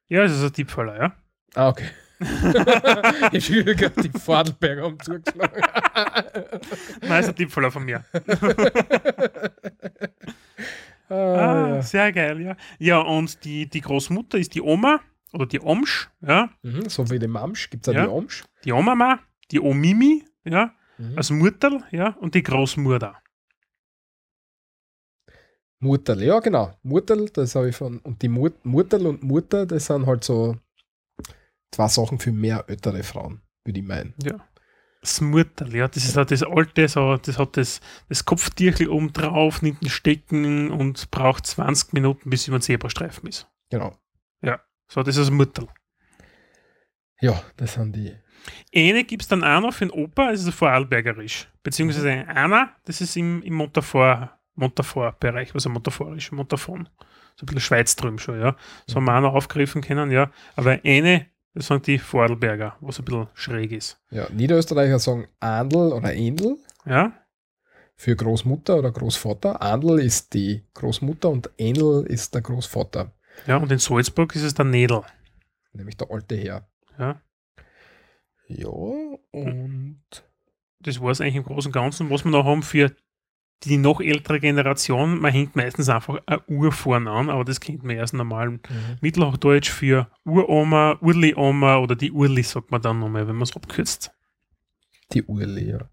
Ja, es ist ein Tippfaller, ja. Ah, okay. [laughs] ich habe gerade die Vordelberger haben zugeschlagen. [laughs] Nein, ist ein Tippfaller von mir. [laughs] ah, Ah, ja. sehr geil, ja. Ja, und die, die Großmutter ist die Oma oder die Omsch, ja. mhm, so wie die Mamsch gibt es auch Ja. die Omsch. Die Omama, die Omimi, ja. Mhm. Als Mutterl, ja. Und die Großmutter. Mutterl, ja genau. Mutterl, das habe ich von. Und die Mut, Mutterl und Mutter, das sind halt so zwei Sachen für mehr ältere Frauen, würde ich meinen. Ja. Das Murterl, ja, das ist halt das alte, so, das hat das, das Kopftierchen oben drauf, nimmt einen Stecken und braucht 20 Minuten, bis über den Zebrastreifen ist. Genau. So, das ist das Murterl. Ja, das sind die. Eine gibt es dann auch noch für den Opa, das ist Vorarlbergerisch. Beziehungsweise einer, das ist im, im Montafort, Montafort-Bereich, was ein Montafort ist, Montafon. So ein bisschen Schweiz drüben schon, ja. So haben wir auch noch aufgegriffen können, ja. Aber eine, das sagen die Vorarlberger, was ein bisschen schräg ist. Ja, Niederösterreicher sagen Andel oder Endel Ja, für Großmutter oder Großvater. Andel ist die Großmutter und Endel ist der Großvater, ja, und in Salzburg ist es der Nädel. nämlich der alte Herr. Ja. Ja, und Das war es eigentlich im Großen und Ganzen, was wir noch haben für die noch ältere Generation. Man hängt meistens einfach eine Uhr vorne an, aber das kennt man erst im normalen Mittelhochdeutsch für Uroma, Urli-Oma oder die Urli, sagt man dann nochmal, wenn man es abkürzt. die Urli, ja.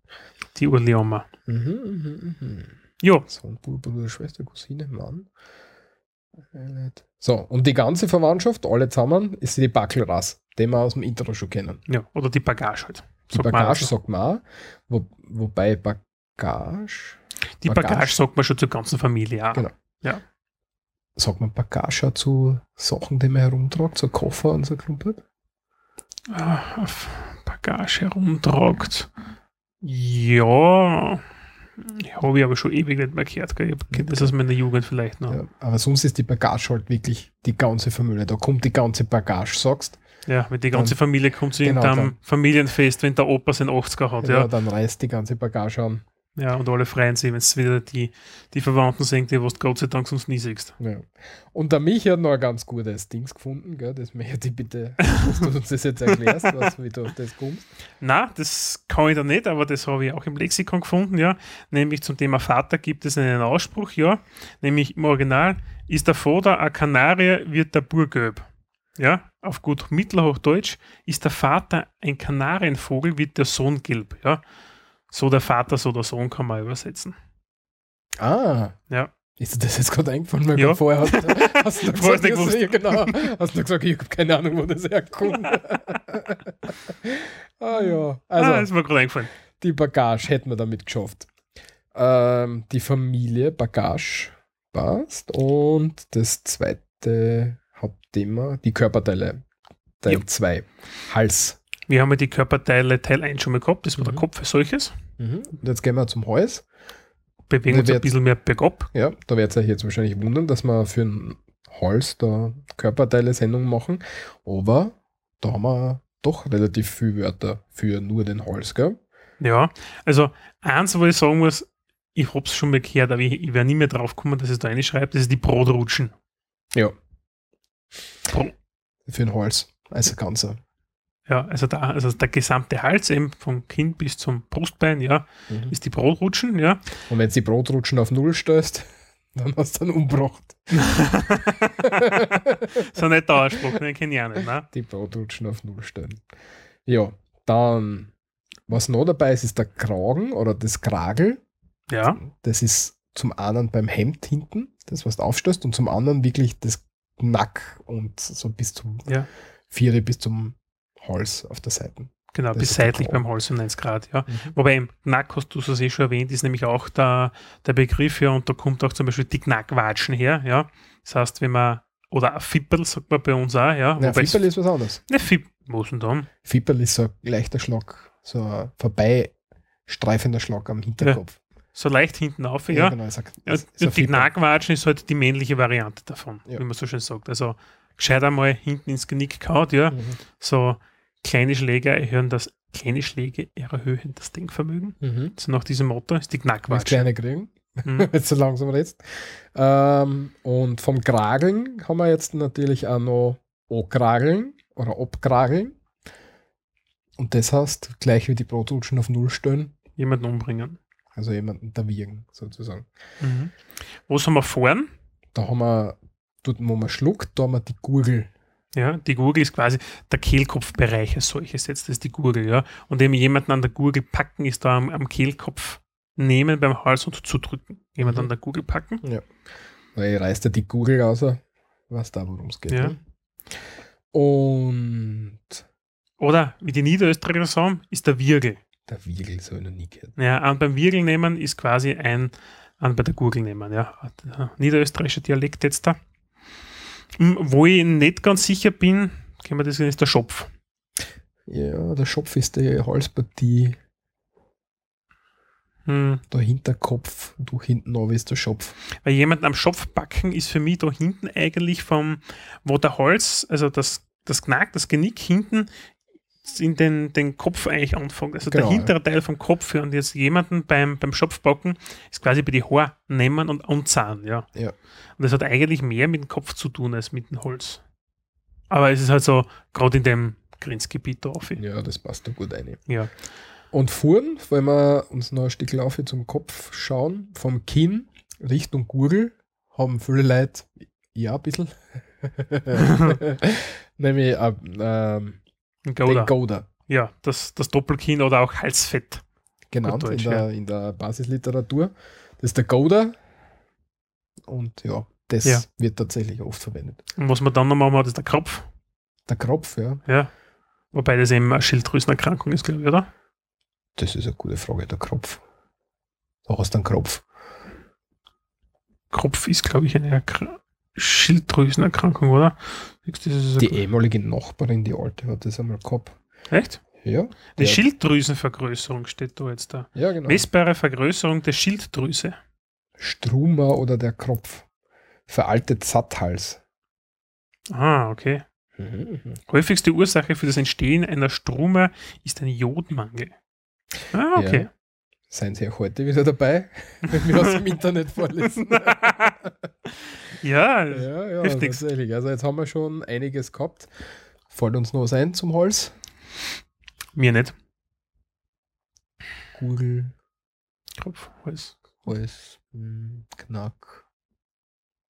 Die Urli-Oma. Mhm, mhm, mhm. Ja, Sohn, Bruder, Schwester, Cousine, Mann. So, und die ganze Verwandtschaft, alle zusammen, ist die Backelrass, den wir aus dem Intro schon kennen. ja, oder die Bagage halt. Die Bagage sagt man auch, wo, wobei Bagage, Die Bagage. Bagage sagt man schon zur ganzen Familie, ja. Genau. Ja. sagt man Bagage auch zu Sachen, die man herumtragt, so Koffer und so Klumpert? Ah, Bagage herumtragt. Ja, habe ich aber schon ewig nicht mehr gehört. Gell? Ich kenne das aus meiner Jugend vielleicht noch. Ja, aber sonst ist die Bagage halt wirklich die ganze Familie. Da kommt die ganze Bagage, sagst Ja, wenn die ganze Dann- Familie kommt zu Genau, irgendeinem Familienfest, wenn der Opa sein 80er hat, ja. ja. dann reißt die ganze Bagage an. Ja, und alle freuen sich, wenn es wieder die, die Verwandten sind, die was du Gott sei Dank sonst nie siehst. Ja. Und der Michi hat noch ein ganz gutes Dings gefunden, gell? das möchte ich bitte, dass du uns das jetzt erklärst, [laughs] was, wie du auf das kommst. Na, das kann ich da nicht, aber das habe ich auch im Lexikon gefunden, ja. Nämlich zum Thema Vater gibt es einen Ausspruch, ja. Nämlich im Original, ist der Vater ein Kanarier, wird der Bur gelb. Ja, auf gut Mittelhochdeutsch, ist der Vater ein Kanarienvogel, wird der Sohn gelb. Ja, so der Vater, so der Sohn kann man übersetzen. Ah, Ja, ist dir das jetzt gerade eingefallen, weil Ja. vorher hast, [laughs] hast du gesagt, du ja, genau, hast du gesagt, ich habe keine Ahnung, wo das herkommt. [laughs] ah ja, also ah, ist mir gerade eingefallen. die Bagage hätten wir damit geschafft. Ähm, die Familie Bagage passt und das zweite Hauptthema, die Körperteile. Teil Ja. 2, Hals. Wir haben ja die Körperteile Teil 1 schon mal gehabt, das war der Mhm. Kopf als solches. Und jetzt gehen wir zum Hals. Bewegen Wir uns ein bisschen mehr bergab. Ja, da werdet ihr euch jetzt wahrscheinlich wundern, dass wir für den Hals da Körperteile-Sendung machen. Aber da haben wir doch relativ viele Wörter für nur den Hals, gell? Ja, also eins, wo ich sagen muss, ich habe es schon mal gehört, aber ich, ich werde nie mehr drauf kommen, dass es da reinschreibt, das ist die Brotrutschen. Ja. Bro- Für den Hals. Also ganzer. Ja, also, da, also der gesamte Hals eben vom Kinn bis zum Brustbein, ja, Mhm. ist die Brotrutschen, ja. Und wenn du die Brotrutschen auf Null stößt, [laughs] dann hast du einen umgebracht. [laughs] so nicht der Ausspruch, den kenne ich auch nicht. Ne? Die Brotrutschen auf Null stellen. Ja, dann, was noch dabei ist, ist der Kragen oder das Kragel. Ja, Das ist zum einen beim Hemd hinten, das was du aufstößt, und zum anderen wirklich das Nack und so bis zum Ja. Viere bis zum Hals auf der Seite. genau, bis seitlich beim Hals um 90 Grad, ja. Wobei im Knack, hast du es eh schon erwähnt, ist nämlich auch der, der Begriff, ja, und da kommt auch zum Beispiel die Knackwatschen her, ja. Das heißt, wenn man, oder ein Fipperl sagt man bei uns auch, ja. Ja, Wobei es- Fipperl ist was anderes. Ne, Fipp, was denn dann? Fipperl ist so ein leichter Schlag, so ein vorbeistreifender Schlag am Hinterkopf. So leicht hinten auf, ja. genau. Ich sag, Ja, und die Fipperl. Knackwatschen ist halt die männliche Variante davon, Ja. wie man so schön sagt. Also gescheit einmal hinten ins Genick kaut, ja. Mhm. So kleine Schläge erhöhen das, kleine Schläge erhöhen das Denkvermögen. Mhm. So nach diesem Motto ist die Was Knackwatschen. kleine kriegen, Mhm. [laughs] jetzt so langsam redest. Ähm, und vom Krageln haben wir jetzt natürlich auch noch O-Krageln oder Obkrageln. Und das heißt, gleich wie die Brotrutschen auf Null stellen, Jemanden umbringen. also jemanden erwürgen, sozusagen. Mhm. Was haben wir vorn? Da haben wir, dort wo man schluckt, da haben wir die Gurgel. Ja, die Gurgel ist quasi der Kehlkopfbereich als solches jetzt, das ist die Gurgel, ja. Und eben jemanden an der Gurgel packen ist da am, am Kehlkopf nehmen beim Hals und zudrücken. Jemand Mhm. an der Gurgel packen. Weil ich reißt ja die Gurgel raus, weiß da, worum es geht. Ja. Ne? Und Oder, wie die Niederösterreicher sagen, ist der Wirgel. Der Wiegel, so ich noch nie gehört. Ja, und beim Wirgel nehmen ist quasi ein, an bei der Gurgel nehmen, ja. Der Niederösterreichische Dialekt jetzt da. Hm, Wo ich nicht ganz sicher bin, können wir das ist der Schopf. Ja, der Schopf ist die Halspartie, Hm. der Hinterkopf, du hinten runter ist der Schopf. Weil jemanden am Schopf backen ist für mich da hinten eigentlich vom, wo der Hals, also das, das Knack, das Genick hinten in den, den Kopf eigentlich anfängt. Also Genau, der hintere Teil vom Kopf und jetzt jemanden beim, beim Schopfbacken ist quasi bei die Haare nehmen und anzahlen, ja. Ja. Und das hat eigentlich mehr mit dem Kopf zu tun als mit dem Holz. Aber es ist halt so, gerade in dem Grenzgebiet da auf. Ja, das passt da gut rein. Ja. Und Fuhren, wenn wir uns noch ein Stück Laufe zum Kopf schauen, vom Kinn Richtung Gurgel, haben viele Leute, ja, ein bisschen, [laughs] [laughs] nämlich äh, ähm, Ein den Gouda. Gouda Ja, das, das Doppelkinn oder auch Halsfett. genannt Deutsch, in, der, in der Basisliteratur. Das ist der Gouda und ja, das Ja. wird tatsächlich oft verwendet. Und was man dann noch machen, das ist der Kropf. Der Kropf, ja, Ja. Wobei das eben eine Schilddrüsenerkrankung ist, glaube ich, oder? das ist eine gute Frage, der Kropf. Da hast du einen Kropf. Kropf ist, glaube ich, eine Erkra Schilddrüsenerkrankung, oder? Die ehemalige Nachbarin, die alte, hat das einmal gehabt. Echt? Ja, Ja. Schilddrüsenvergrößerung steht da jetzt da. ja genau. Messbare Vergrößerung der Schilddrüse. Struma oder der Kropf. Veraltet Satthals. Ah, okay. Häufigste Ursache für das Entstehen einer Strume ist ein Jodmangel. Ah, okay. Seien Sie auch heute wieder dabei, [laughs] wenn wir aus dem Internet vorlesen. [laughs] [laughs] Ja, ja, ja, Heftig. tatsächlich. Also jetzt haben wir schon einiges gehabt. Fällt uns noch was ein zum Hals? mir nicht. Gurgel, Kropf, Hals. Hals, hm, Knack.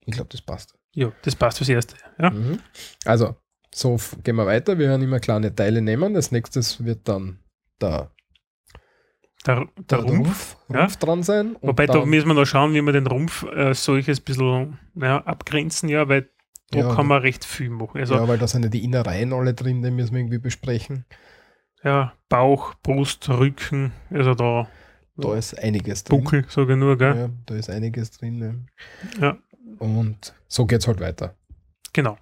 Ich glaube, das passt. Ja, das passt fürs Erste. Ja. Mhm. Also, so gehen wir weiter. Wir werden immer kleine Teile nehmen. Das nächste wird dann der, Der, der Rumpf. ja. Rumpf dran sein. Wobei, da müssen wir noch schauen, wie wir den Rumpf äh, solches ein bisschen ja, abgrenzen, ja, weil da Ja, kann man recht viel machen. Also ja, weil da sind ja die Innereien alle drin, die müssen wir irgendwie besprechen. ja, Bauch, Brust, Rücken, also da Da ist einiges drin. Buckel, sage ich nur, gell? Ja, da ist einiges drin. Ja. Ja. Und so geht es halt weiter. Genau.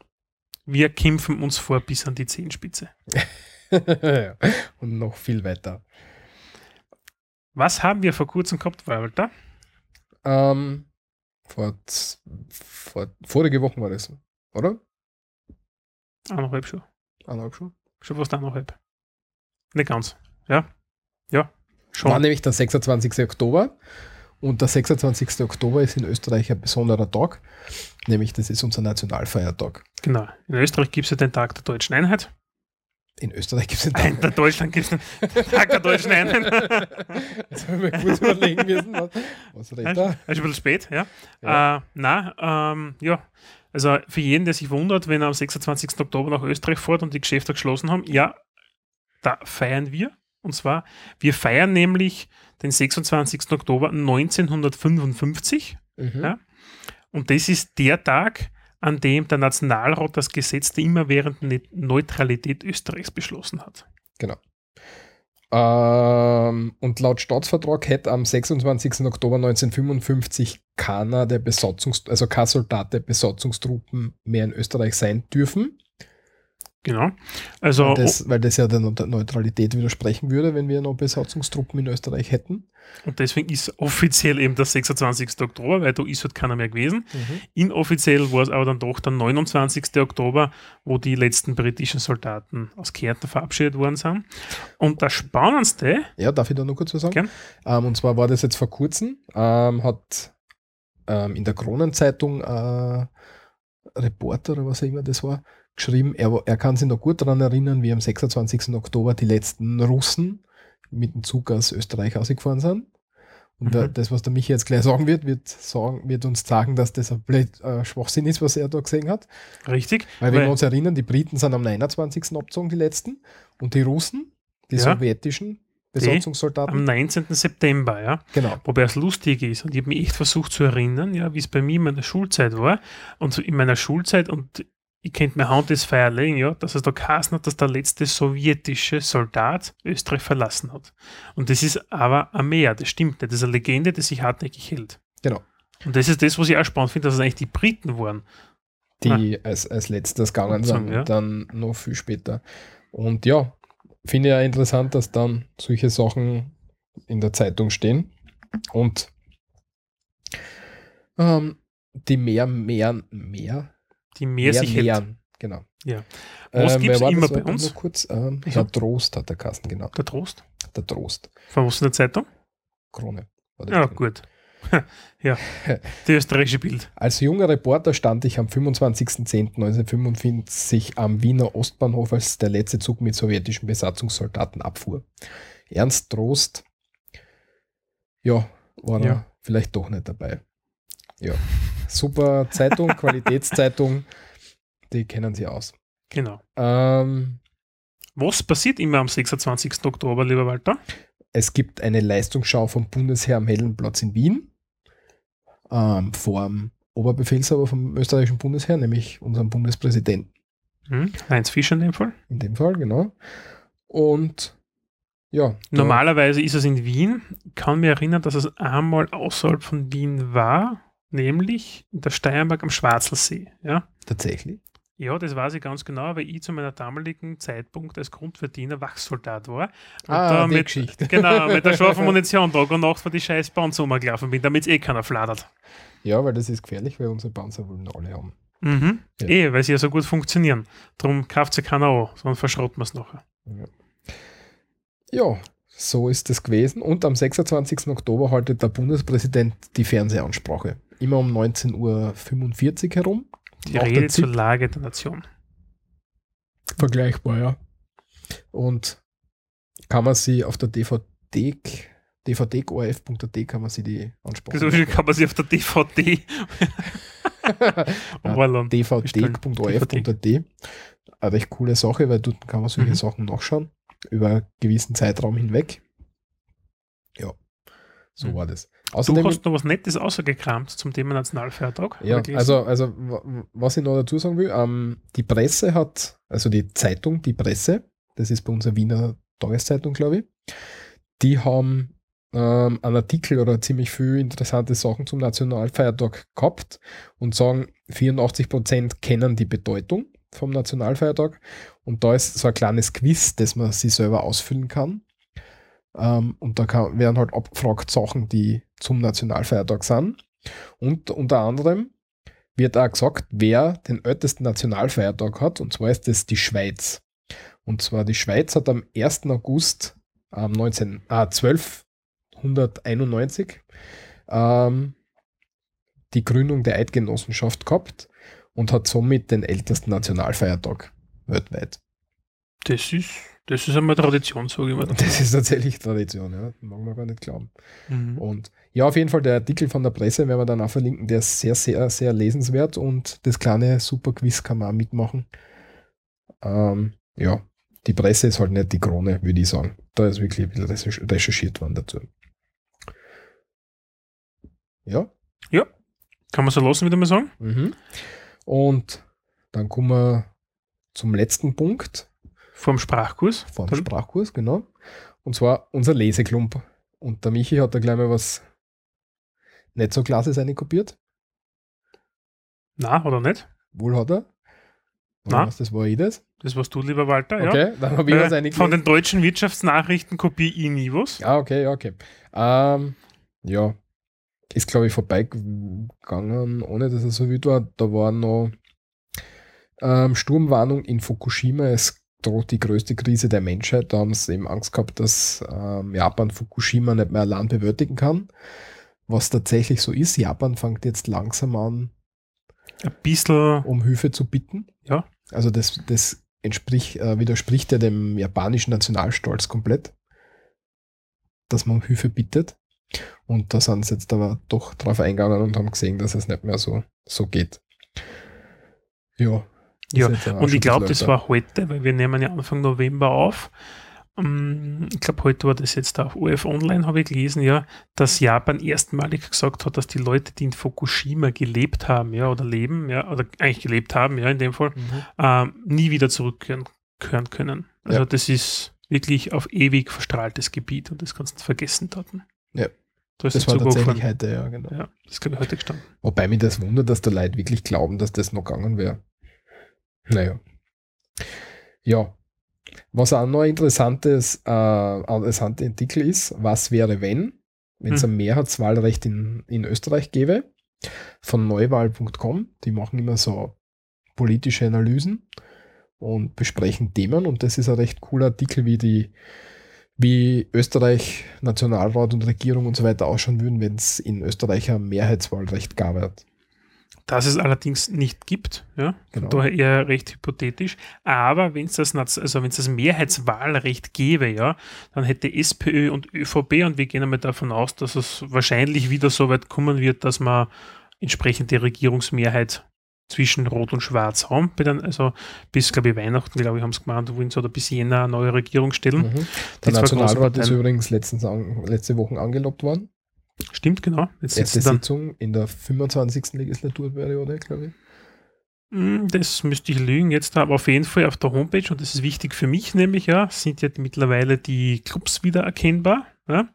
Wir kämpfen uns vor bis an die Zehenspitze. [laughs] Ja. Und noch viel weiter. Was haben wir vor kurzem gehabt, Walter? Ähm, vor, vor vorige Woche war das, oder? Eineinhalb schon. Eineinhalb schon. Schon fast eineinhalb. Nicht ganz. Ja. Ja. War Schon. nämlich der 26. Oktober. Und der 26. Oktober ist in Österreich ein besonderer Tag. Nämlich, das ist unser Nationalfeiertag. Genau. In Österreich gibt es ja den Tag der deutschen Einheit. In Österreich gibt es den In Tag. Deutschland gibt es Tag der deutschen Einheit. [laughs] Jetzt haben wir kurz überlegen müssen. Was, was redet Ja, er? ist ein bisschen spät, ja. Ja. Äh, na, ähm, ja. Also für jeden, der sich wundert, wenn er am 26. Oktober nach Österreich fährt und die Geschäfte geschlossen haben, ja, da feiern wir. Und zwar, wir feiern nämlich den 26. Oktober 1955. Mhm. Ja. Und das ist der Tag, an dem der Nationalrat das Gesetz der immerwährenden Ne- Neutralität Österreichs beschlossen hat. Genau. Ähm, und laut Staatsvertrag hätte am 26. Oktober 1955 keiner der Besatzungs also kein Soldat der Besatzungstruppen mehr in Österreich sein dürfen. Genau. Also, weil, das, weil das ja der Neu- Neutralität widersprechen würde, wenn wir noch Besatzungstruppen in Österreich hätten. und deswegen ist offiziell eben der 26. Oktober, weil da ist halt keiner mehr gewesen. Inoffiziell war es aber dann doch der 29. Oktober, wo die letzten britischen Soldaten aus Kärnten verabschiedet worden sind. Und das Spannendste, Ja, darf ich da noch kurz was sagen? Ähm, und zwar war das jetzt vor kurzem, ähm, hat ähm, in der Kronenzeitung äh, Reporter oder was auch immer das war, geschrieben, er, er kann sich noch gut daran erinnern, wie am 26. Oktober die letzten Russen mit dem Zug aus Österreich ausgefahren sind. Und Mhm. das, was der Michi jetzt gleich sagen wird, wird, sagen, wird uns sagen, dass das ein blöd, äh, Schwachsinn ist, was er da gesehen hat. richtig, Weil, wenn Weil- wir uns erinnern, die Briten sind am 29. abgezogen, die letzten. Und die Russen, die Ja. sowjetischen Besatzungssoldaten, am 19. September, ja. genau. Wobei es lustig ist und ich habe mich echt versucht zu erinnern, ja, wie es bei mir in meiner Schulzeit war. Und so in meiner Schulzeit und ich könnte mir Hand ins Feuer legen, ja, dass es da geheißen hat, dass der letzte sowjetische Soldat Österreich verlassen hat. Und das ist aber ein Meer, das stimmt nicht. Das ist eine Legende, die sich hartnäckig hält. Genau. Und das ist das, was ich auch spannend finde, dass es eigentlich die Briten waren. Die als, als letztes gegangen sind, ja. dann noch viel später. Und ja, finde ich ja interessant, dass dann solche Sachen in der Zeitung stehen. Und ähm, die mehr, mehr, mehr, Die Meer sich hält. mehren, genau. Ja. Was wer gibt's war immer das? bei uns? Kurz, ähm, Ja. Herr Trost hat der Kassen, genau. Der Trost. Der Trost. Von was in der Zeitung? Krone. das Ja, drin. gut. [laughs] ja, [laughs] die österreichische Bild. Als junger Reporter stand ich am 25.10.1945 am Wiener Ostbahnhof, als der letzte Zug mit sowjetischen Besatzungssoldaten abfuhr. Ernst Trost, ja, war Ja. er vielleicht doch nicht dabei. Ja, super Zeitung, [laughs] Qualitätszeitung, die kennen sie aus. Genau. Ähm, Was passiert immer am 26. Oktober, lieber Walter? es gibt eine Leistungsschau vom Bundesheer am Heldenplatz in Wien ähm, vor dem Oberbefehlshaber vom österreichischen Bundesheer, nämlich unserem Bundespräsidenten. Hm? Heinz Fischer in dem Fall. In dem Fall, genau. Und ja. Normalerweise ist es in Wien. Ich kann mich erinnern, dass es einmal außerhalb von Wien war, nämlich in der Steiermark am Schwarzelsee. Ja? Tatsächlich. ja, das weiß ich ganz genau, weil ich zu meiner damaligen Zeitpunkt als Grundverdiener Wachsoldat war. Und Ah, da die mit, Geschichte. [laughs] Genau, mit der scharfen [laughs] Munition Tag und Nacht vor die scheiß Panzer rumgelaufen bin, damit es eh keiner fladert. Ja, weil das ist gefährlich, weil unsere Panzer wollen alle haben. Mhm. Ja. Eh, weil sie ja so gut funktionieren. Darum kauft sie keiner an, sondern verschrotten wir es nachher. Ja, so ist es gewesen. Und am 26. Oktober haltet der Bundespräsident die Fernsehansprache. Immer um 19.45 Uhr herum. Die Rede zur Lage der Nation. Vergleichbar, ja. Und kann man sie auf der DVD, dvd.orf.at kann man sie die Ansprache So viel kann man sich auf der DVD dvd.orf.at. [laughs] Eine recht coole Sache, weil dort kann man solche Mhm. Sachen nachschauen. Über einen gewissen Zeitraum hinweg. Ja, so Mhm. war das. Du Außerdem, hast noch was Nettes außergekramt zum Thema Nationalfeiertag. ja, also, also wa- wa- was ich noch dazu sagen will, ähm, die Presse hat, also die Zeitung, die Presse, das ist bei unserer Wiener Tageszeitung, glaube ich, die haben ähm, einen Artikel oder ziemlich viel interessante Sachen zum Nationalfeiertag gehabt und sagen, 84% kennen die Bedeutung vom Nationalfeiertag und da ist so ein kleines Quiz, das man sich selber ausfüllen kann. Ähm, und da kann, werden halt abgefragt Sachen, die zum Nationalfeiertag sind. Und unter anderem wird auch gesagt, wer den ältesten Nationalfeiertag hat, und zwar ist das die Schweiz. Und zwar die Schweiz hat am 1. August ähm, 19, ah, 1291 ähm, die Gründung der Eidgenossenschaft gehabt und hat somit den ältesten Nationalfeiertag weltweit. das ist, das ist einmal Tradition, sage ich mal. [laughs] Das ist tatsächlich Tradition, ja. Mag man gar nicht glauben. Mhm. Und ja, auf jeden Fall der Artikel von der Presse werden wir dann auch verlinken, der ist sehr, sehr, sehr lesenswert und das kleine Superquiz kann man auch mitmachen. Ähm, ja, die Presse ist halt nicht die Krone, würde ich sagen. Da ist wirklich ein bisschen recherch- recherchiert worden dazu. Ja. Kann man so lassen, wieder mal sagen? Mhm. Und dann kommen wir zum letzten Punkt Vom Sprachkurs. vom Dann- Sprachkurs, genau. Und zwar unser Leseklump. Und der Michi hat da gleich mal was nicht so klasses kopiert. Na, oder nicht? Wohl hat er. Na. Was, das war ich das? Das warst du, lieber Walter, ja. Okay, dann habe ich was Äh, eingelegt. von den deutschen Wirtschaftsnachrichten kopiere ich nie was. Ja, okay, ja, okay. Ähm, ja, ist glaube ich vorbeigegangen, ohne dass er so wild war. Da war noch ähm, Sturmwarnung in Fukushima. Es droht die größte Krise der Menschheit. Da haben sie eben Angst gehabt, dass ähm, Japan Fukushima nicht mehr allein bewältigen kann. Was tatsächlich so ist. Japan fängt jetzt langsam an, Ein bisschen, um Hilfe zu bitten. Ja. Also das, das entspricht, äh, widerspricht ja dem japanischen Nationalstolz komplett, dass man um Hilfe bittet. Und da sind sie jetzt aber doch drauf eingegangen und haben gesehen, dass es nicht mehr so, so geht. Ja. Ja, und ich glaube, das war heute, weil wir nehmen ja Anfang November auf. ähm, ich glaube, heute war das jetzt auf OF Online, habe ich gelesen, ja, dass Japan erstmalig gesagt hat, dass die Leute, die in Fukushima gelebt haben, ja, oder leben, ja, oder eigentlich gelebt haben, ja, in dem Fall, Mhm. ähm, nie wieder zurückkehren kehren können. Also Ja. das ist wirklich auf ewig verstrahltes Gebiet und das kannst du vergessen dort. Ja. Da ist Das war Zug tatsächlich heute, ja, genau. Ja, das ist, glaube ich, heute gestanden. Wobei mich das wundert, dass da Leute wirklich glauben, dass das noch gegangen wäre. Naja. Ja. Was auch noch ein interessantes, äh, ein interessanter Artikel ist, was wäre, wenn, wenn es Hm. ein Mehrheitswahlrecht in, in Österreich gäbe, von neuwahl.com, die machen immer so politische Analysen und besprechen Themen und das ist ein recht cooler Artikel, wie die wie Österreich, Nationalrat und Regierung und so weiter ausschauen würden, wenn es in Österreich ein Mehrheitswahlrecht gab. Dass es allerdings nicht gibt, ja, Genau. daher eher recht hypothetisch. Aber wenn es das, also wenn es das Mehrheitswahlrecht gäbe, ja, dann hätte SPÖ und ÖVP, und wir gehen einmal davon aus, dass es wahrscheinlich wieder so weit kommen wird, dass man entsprechende Regierungsmehrheit zwischen Rot und Schwarz haben. Also bis, glaube ich, Weihnachten, glaube ich, haben sie gemeint, wollen sie oder bis Jänner eine neue Regierung stellen. Mhm. Der Nationalrat ist übrigens letztens an, letzte Woche angelobt worden. Stimmt, genau. Jetzt dann, Sitzung in der 25. Legislaturperiode, glaube ich. Mm, Das müsste ich lügen jetzt, aber auf jeden Fall auf der Homepage, und das ist wichtig für mich nämlich, ja, sind ja mittlerweile die Clubs wieder erkennbar. Ja?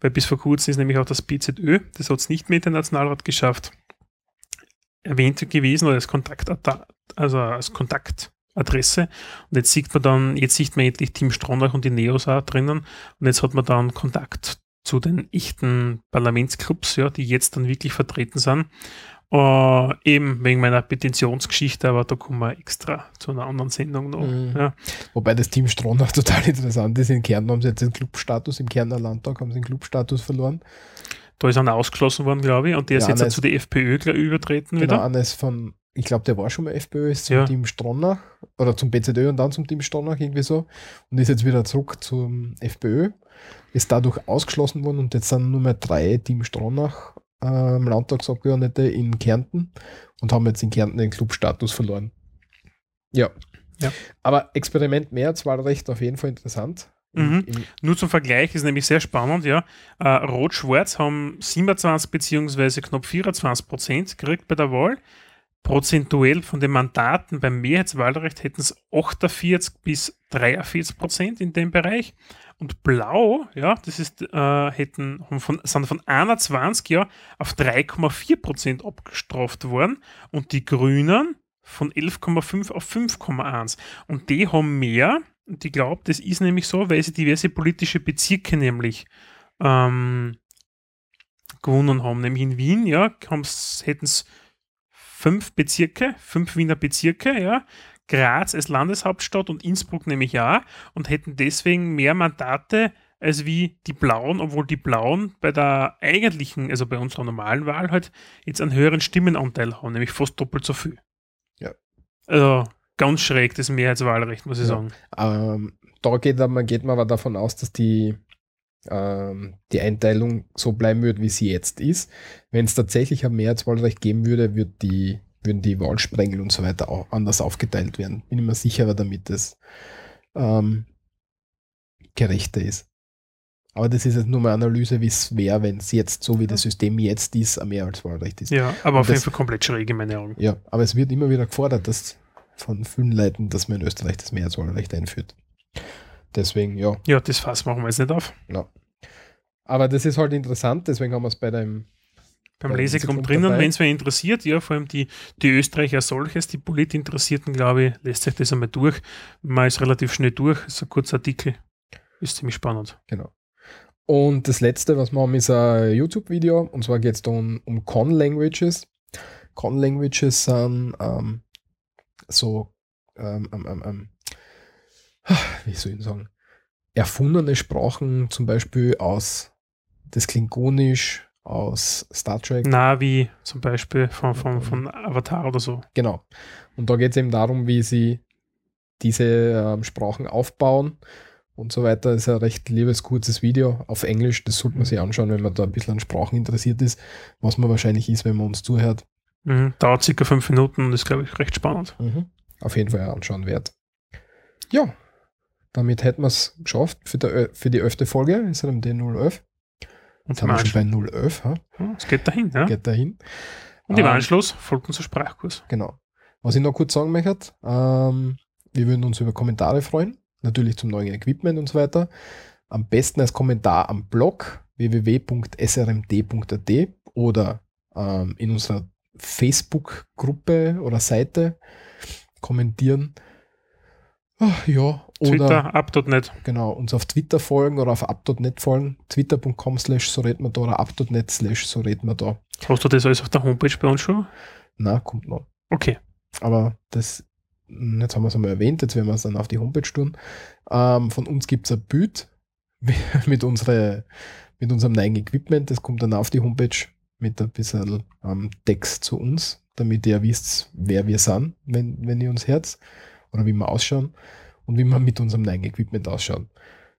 Weil bis vor kurzem ist nämlich auch das BZÖ, das hat es nicht mehr den Nationalrat geschafft, erwähnt gewesen oder als Kontakt, also als Kontaktadresse. Und jetzt sieht man dann, jetzt sieht man endlich Team Stronach und die Neos auch drinnen. Und jetzt hat man dann Kontakt zu den echten Parlamentsclubs, ja, die jetzt dann wirklich vertreten sind. Äh, eben wegen meiner Petitionsgeschichte, aber da kommen wir extra zu einer anderen Sendung noch. Mhm. Ja. Wobei das Team Stronach [laughs] total interessant ist. In Kärnten haben sie jetzt den Clubstatus, im Kärntner Landtag haben sie den Clubstatus verloren. Da ist einer ausgeschlossen worden, glaube ich, und der ist Ja, jetzt nein, zu der FPÖ übertreten Genau, wieder. eines von, ich glaube, der war schon mal FPÖ, ist zum Ja. Team Stronach oder zum BZÖ und dann zum Team Stronach irgendwie so und ist jetzt wieder zurück zum FPÖ, ist dadurch ausgeschlossen worden und jetzt sind nur mehr drei Team Stronach ähm, Landtagsabgeordnete in Kärnten und haben jetzt in Kärnten den Clubstatus verloren. Ja. Ja. Aber Experiment Mehrheitswahlrecht auf jeden Fall interessant. Mhm. Im- Nur zum Vergleich ist nämlich sehr spannend, ja. Äh, Rot-Schwarz haben 27 beziehungsweise knapp 24 Prozent gekriegt bei der Wahl. Prozentuell von den Mandaten beim Mehrheitswahlrecht hätten es 48 bis 43 Prozent in dem Bereich. Und Blau, ja, das ist, äh, hätten, von, sind von 21 ja, auf 3,4 Prozent abgestraft worden. Und die Grünen von 11,5 auf 5,1. Und die haben mehr, und ich glaube, das ist nämlich so, weil sie diverse politische Bezirke nämlich ähm, gewonnen haben. Nämlich in Wien, ja, hätten es fünf Bezirke, fünf Wiener Bezirke, ja, Graz als Landeshauptstadt und Innsbruck nämlich ja, und hätten deswegen mehr Mandate als wie die Blauen, obwohl die Blauen bei der eigentlichen, also bei unserer normalen Wahl halt jetzt einen höheren Stimmenanteil haben, nämlich fast doppelt so viel. Ja. Also ganz schräg das Mehrheitswahlrecht, muss ich Ja. sagen. Ähm, da geht, man, geht man aber davon aus, dass die, ähm, die Einteilung so bleiben wird, wie sie jetzt ist. Wenn es tatsächlich ein Mehrheitswahlrecht geben würde, wird die, würden die Wahlsprengel und so weiter auch anders aufgeteilt werden. Bin ich mir sicherer, damit es ähm, gerechter ist. Aber das ist jetzt nur mal Analyse, wie es wäre, wenn es jetzt, so wie das System jetzt ist, ein Mehrheitswahlrecht ist. Ja, aber auf Und jeden das- Fall komplett schräg in meinen Augen. Ja, aber es wird immer wieder gefordert, dass von vielen Leuten, dass man in Österreich das Mehrheitswahlrecht einführt. Deswegen, ja, Ja, das Fass machen wir jetzt nicht auf. Aber das ist halt interessant, deswegen haben wir es bei dem. Beim Lesegrund drinnen, wenn es wer interessiert, ja, vor allem die, die Österreicher solches, die Politinteressierten, glaube ich, lässt sich das einmal durch. Man ist relativ schnell durch, ist ein kurzer Artikel, ist ziemlich spannend. Genau. Und das letzte, was wir haben, ist ein YouTube-Video. Und zwar geht es da um, um Con-Languages. Con-Languages sind ähm, so, ähm, ähm, ähm, ähm, wie soll ich sagen, erfundene Sprachen, zum Beispiel aus das Klingonisch, aus Star Trek. Navi zum Beispiel von, von, von Avatar oder so. Genau. Und da geht es eben darum, wie sie diese ähm, Sprachen aufbauen und so weiter. Das ist ein recht liebes, kurzes Video auf Englisch. Das sollte man sich anschauen, wenn man da ein bisschen an Sprachen interessiert ist, was man wahrscheinlich ist, wenn man uns zuhört. Mhm. Dauert circa fünf Minuten und ist, glaube ich, recht spannend. Auf jeden Fall anschauen wert. Ja, damit hätten wir es geschafft für, der, für die 11. Folge, ist ja die 011. Und haben wir schon bei 011, ha? es geht dahin, ja. geht dahin. Und im Ähm, Anschluss folgt unser Sprachkurs. Genau. Was ich noch kurz sagen möchte, ähm, wir würden uns über Kommentare freuen, natürlich zum neuen Equipment und so weiter. Am besten als Kommentar am Blog www.srmd.at oder ähm, in unserer Facebook-Gruppe oder Seite kommentieren. Ah, ja, oder Twitter, up.net. genau, uns auf Twitter folgen oder auf up.net folgen, twitter.com slash so reden wir da oder up.net slash so reden wir da. Hast du das alles auf der Homepage bei uns schon? Na, kommt noch. Okay. Aber das, mh, jetzt haben wir es einmal erwähnt, jetzt werden wir es dann auf die Homepage tun. Ähm, von uns gibt es ein Bild [laughs] mit, unsere, mit unserem neuen Equipment. Das kommt dann auf die Homepage mit ein bisschen ähm, Text zu uns, damit ihr wisst, wer wir sind, wenn, wenn ihr uns hört oder wie wir ausschauen und wie wir mit unserem neuen Equipment ausschauen.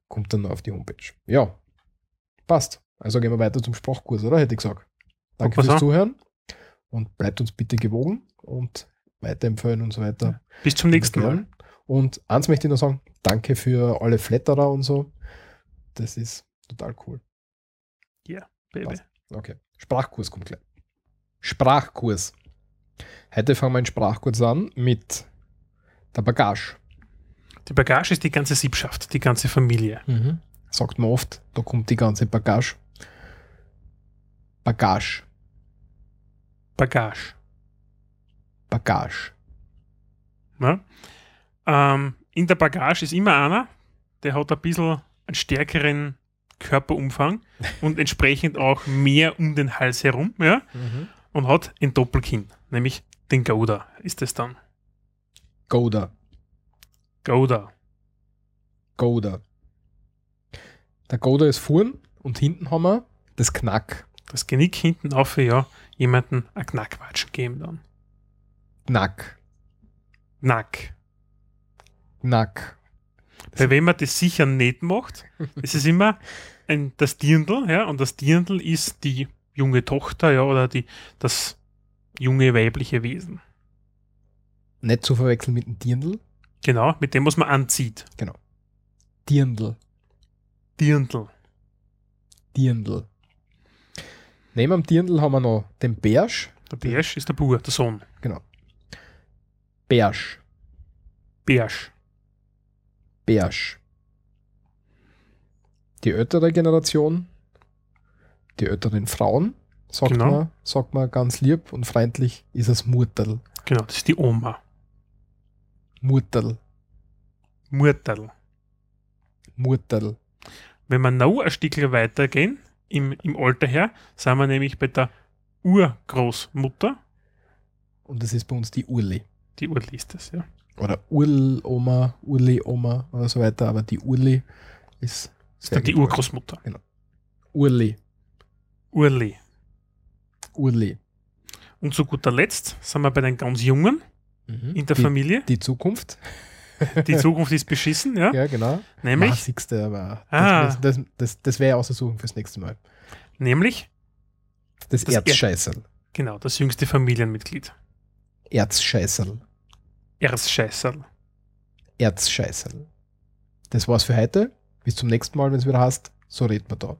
Kommt dann auf die Homepage. Ja, passt. Also gehen wir weiter zum Sprachkurs, oder? Hätte ich gesagt. Danke fürs Zuhören und bleibt uns bitte gewogen und weiterempfehlen und so weiter. Bis zum nächsten Mal. Und eins möchte ich noch sagen, danke für alle Flatterer und so. Das ist total cool. Baby. Passt. Okay. Sprachkurs kommt gleich. Sprachkurs. Heute fangen wir einen Sprachkurs an mit der Bagage. Die Bagage ist die ganze Siebschaft, die ganze Familie. Sagt man oft, da kommt die ganze Bagage. Bagage. Bagage. Bagage. Ja? Ähm, in der Bagage ist immer einer, der hat ein bisschen einen stärkeren Körperumfang [laughs] und entsprechend auch mehr um den Hals herum, ja, und hat ein Doppelkinn, nämlich den Gouda ist es dann. Gouda. Gouda. Gouda. Der Gouda ist vorn und hinten haben wir das Knack. Das Genick hinten auf, ja, jemanden ein Knackwatschen geben dann. Knack. Nack. Knack. Weil wenn man das sicher nicht macht, [laughs] es ist immer ein, das Dirndl, ja, und das Dirndl ist die junge Tochter, ja, oder die, das junge weibliche Wesen. Nicht zu verwechseln mit dem Dirndl. Genau, mit dem, was man anzieht. Dirndl. Dirndl. Dirndl. Neben dem Dirndl haben wir noch den Bärsch. Der Bärsch ist der Bur, der Sohn. Bärsch. Bärsch. Bärsch. Die ältere Generation, die älteren Frauen, sagt, Genau. man, sagt man ganz lieb und freundlich, ist es Murtel. Genau, das ist die Oma. Murtel. Murterl. Murtel. Wenn wir noch ein Stückchen weitergehen, im, im Alter her, sind wir nämlich bei der Urgroßmutter. Und das ist bei uns die Urli. Die Urli ist das, ja. Oder Url-Oma, Urli-Oma oder so weiter, aber die Urli ist ist dann die gut. Urgroßmutter. Urli. Urli. Urli. Und zu guter Letzt sind wir bei den ganz Jungen in der die, Familie. die Zukunft. [laughs] Die Zukunft ist beschissen, ja. Ja, genau. Nämlich, Massigste, aber Ah. das, das, das, das wäre ja auszusuchen fürs nächste Mal. nämlich, Das, Das Erzscheißerl. genau, das jüngste Familienmitglied. Erzscheißerl. Erzscheißerl. Erzscheißerl. Das war's für heute. Bis zum nächsten Mal, wenn es wieder heißt. So redet man da.